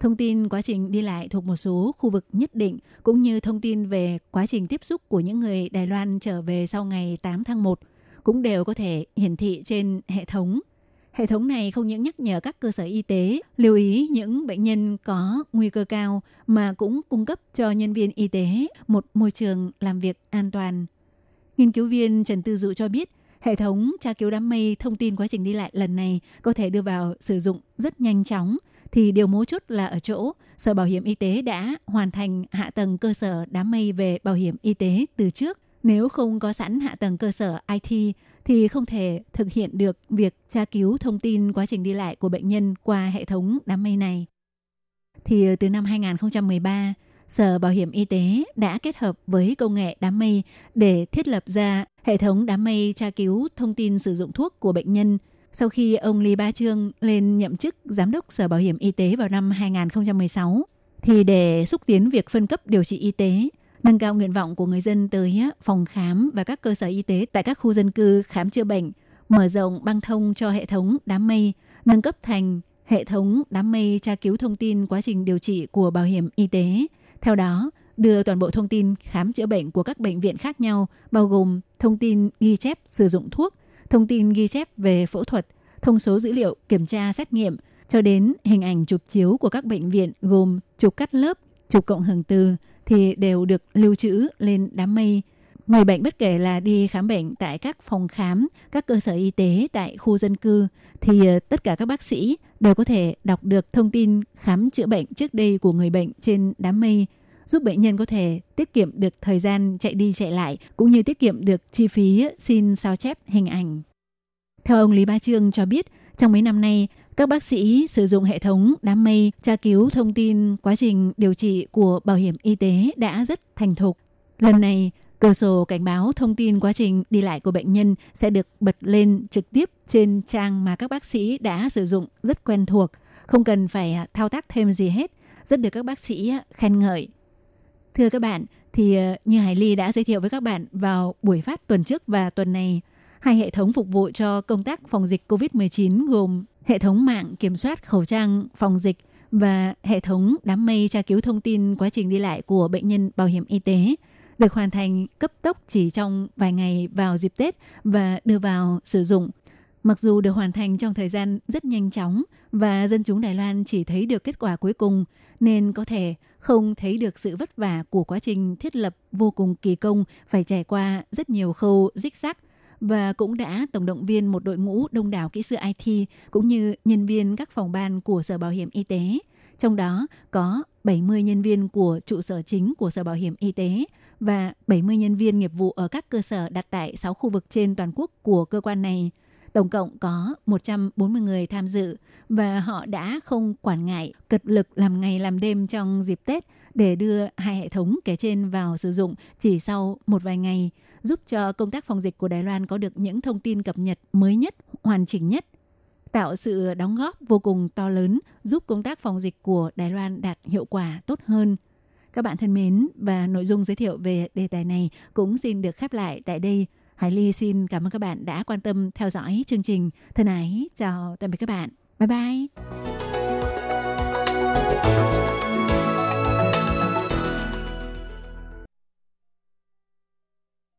Thông tin quá trình đi lại thuộc một số khu vực nhất định cũng như thông tin về quá trình tiếp xúc của những người Đài Loan trở về sau ngày 8 tháng 1 cũng đều có thể hiển thị trên hệ thống. Hệ thống này không những nhắc nhở các cơ sở y tế lưu ý những bệnh nhân có nguy cơ cao mà cũng cung cấp cho nhân viên y tế một môi trường làm việc an toàn. Nghiên cứu viên Trần Tư Dụ cho biết, hệ thống tra cứu đám mây thông tin quá trình đi lại lần này có thể đưa vào sử dụng rất nhanh chóng, thì điều mấu chốt là ở chỗ Sở Bảo hiểm Y tế đã hoàn thành hạ tầng cơ sở đám mây về bảo hiểm y tế từ trước. Nếu không có sẵn hạ tầng cơ sở IT thì không thể thực hiện được việc tra cứu thông tin quá trình đi lại của bệnh nhân qua hệ thống đám mây này. Thì từ năm 2013, Sở Bảo hiểm Y tế đã kết hợp với công nghệ đám mây để thiết lập ra hệ thống đám mây tra cứu thông tin sử dụng thuốc của bệnh nhân sau khi ông Lý Ba Trương lên nhậm chức Giám đốc Sở Bảo hiểm Y tế vào năm 2016, thì để xúc tiến việc phân cấp điều trị y tế, nâng cao nguyện vọng của người dân tới phòng khám và các cơ sở y tế tại các khu dân cư khám chữa bệnh, mở rộng băng thông cho hệ thống đám mây, nâng cấp thành hệ thống đám mây tra cứu thông tin quá trình điều trị của bảo hiểm y tế. Theo đó, đưa toàn bộ thông tin khám chữa bệnh của các bệnh viện khác nhau, bao gồm thông tin ghi chép sử dụng thuốc, thông tin ghi chép về phẫu thuật, thông số dữ liệu kiểm tra xét nghiệm, cho đến hình ảnh chụp chiếu của các bệnh viện gồm chụp cắt lớp, chụp cộng hưởng từ thì đều được lưu trữ lên đám mây. Người bệnh bất kể là đi khám bệnh tại các phòng khám, các cơ sở y tế tại khu dân cư thì ờ, tất cả các bác sĩ đều có thể đọc được thông tin khám chữa bệnh trước đây của người bệnh trên đám mây giúp bệnh nhân có thể tiết kiệm được thời gian chạy đi chạy lại cũng như tiết kiệm được chi phí xin sao chép hình ảnh. Theo ông Lý Ba Trương cho biết, trong mấy năm nay, các bác sĩ sử dụng hệ thống đám mây tra cứu thông tin quá trình điều trị của bảo hiểm y tế đã rất thành thục. Lần này, cửa sổ cảnh báo thông tin quá trình đi lại của bệnh nhân sẽ được bật lên trực tiếp trên trang mà các bác sĩ đã sử dụng rất quen thuộc, không cần phải thao tác thêm gì hết, rất được các bác sĩ khen ngợi. Thưa các bạn, thì ờ, như Hải Ly đã giới thiệu với các bạn vào buổi phát tuần trước và tuần này, hai hệ thống phục vụ cho công tác phòng dịch COVID-19 gồm hệ thống mạng kiểm soát khẩu trang phòng dịch và hệ thống đám mây tra cứu thông tin quá trình đi lại của bệnh nhân bảo hiểm y tế được hoàn thành cấp tốc chỉ trong vài ngày vào dịp Tết và đưa vào sử dụng. Mặc dù được hoàn thành trong thời gian rất nhanh chóng và dân chúng Đài Loan chỉ thấy được kết quả cuối cùng, nên có thể không thấy được sự vất vả của quá trình thiết lập vô cùng kỳ công phải trải qua rất nhiều khâu rích rắc và cũng đã tổng động viên một đội ngũ đông đảo kỹ sư IT cũng như nhân viên các phòng ban của Sở Bảo hiểm Y tế. Trong đó có 70 nhân viên của trụ sở chính của Sở Bảo hiểm Y tế và 70 nhân viên nghiệp vụ ở các cơ sở đặt tại 6 khu vực trên toàn quốc của cơ quan này. Tổng cộng có 140 người tham dự và họ đã không quản ngại cật lực làm ngày làm đêm trong dịp Tết để đưa hai hệ thống kể trên vào sử dụng chỉ sau một vài ngày, giúp cho công tác phòng dịch của Đài Loan có được những thông tin cập nhật mới nhất, hoàn chỉnh nhất tạo sự đóng góp vô cùng to lớn giúp công tác phòng dịch của Đài Loan đạt hiệu quả tốt hơn. Các bạn thân mến, và nội dung giới thiệu về đề tài này cũng xin được khép lại tại đây. Hải Ly xin cảm ơn các bạn đã quan tâm theo dõi chương trình. Thân ái, chào tạm biệt các bạn. Bye bye!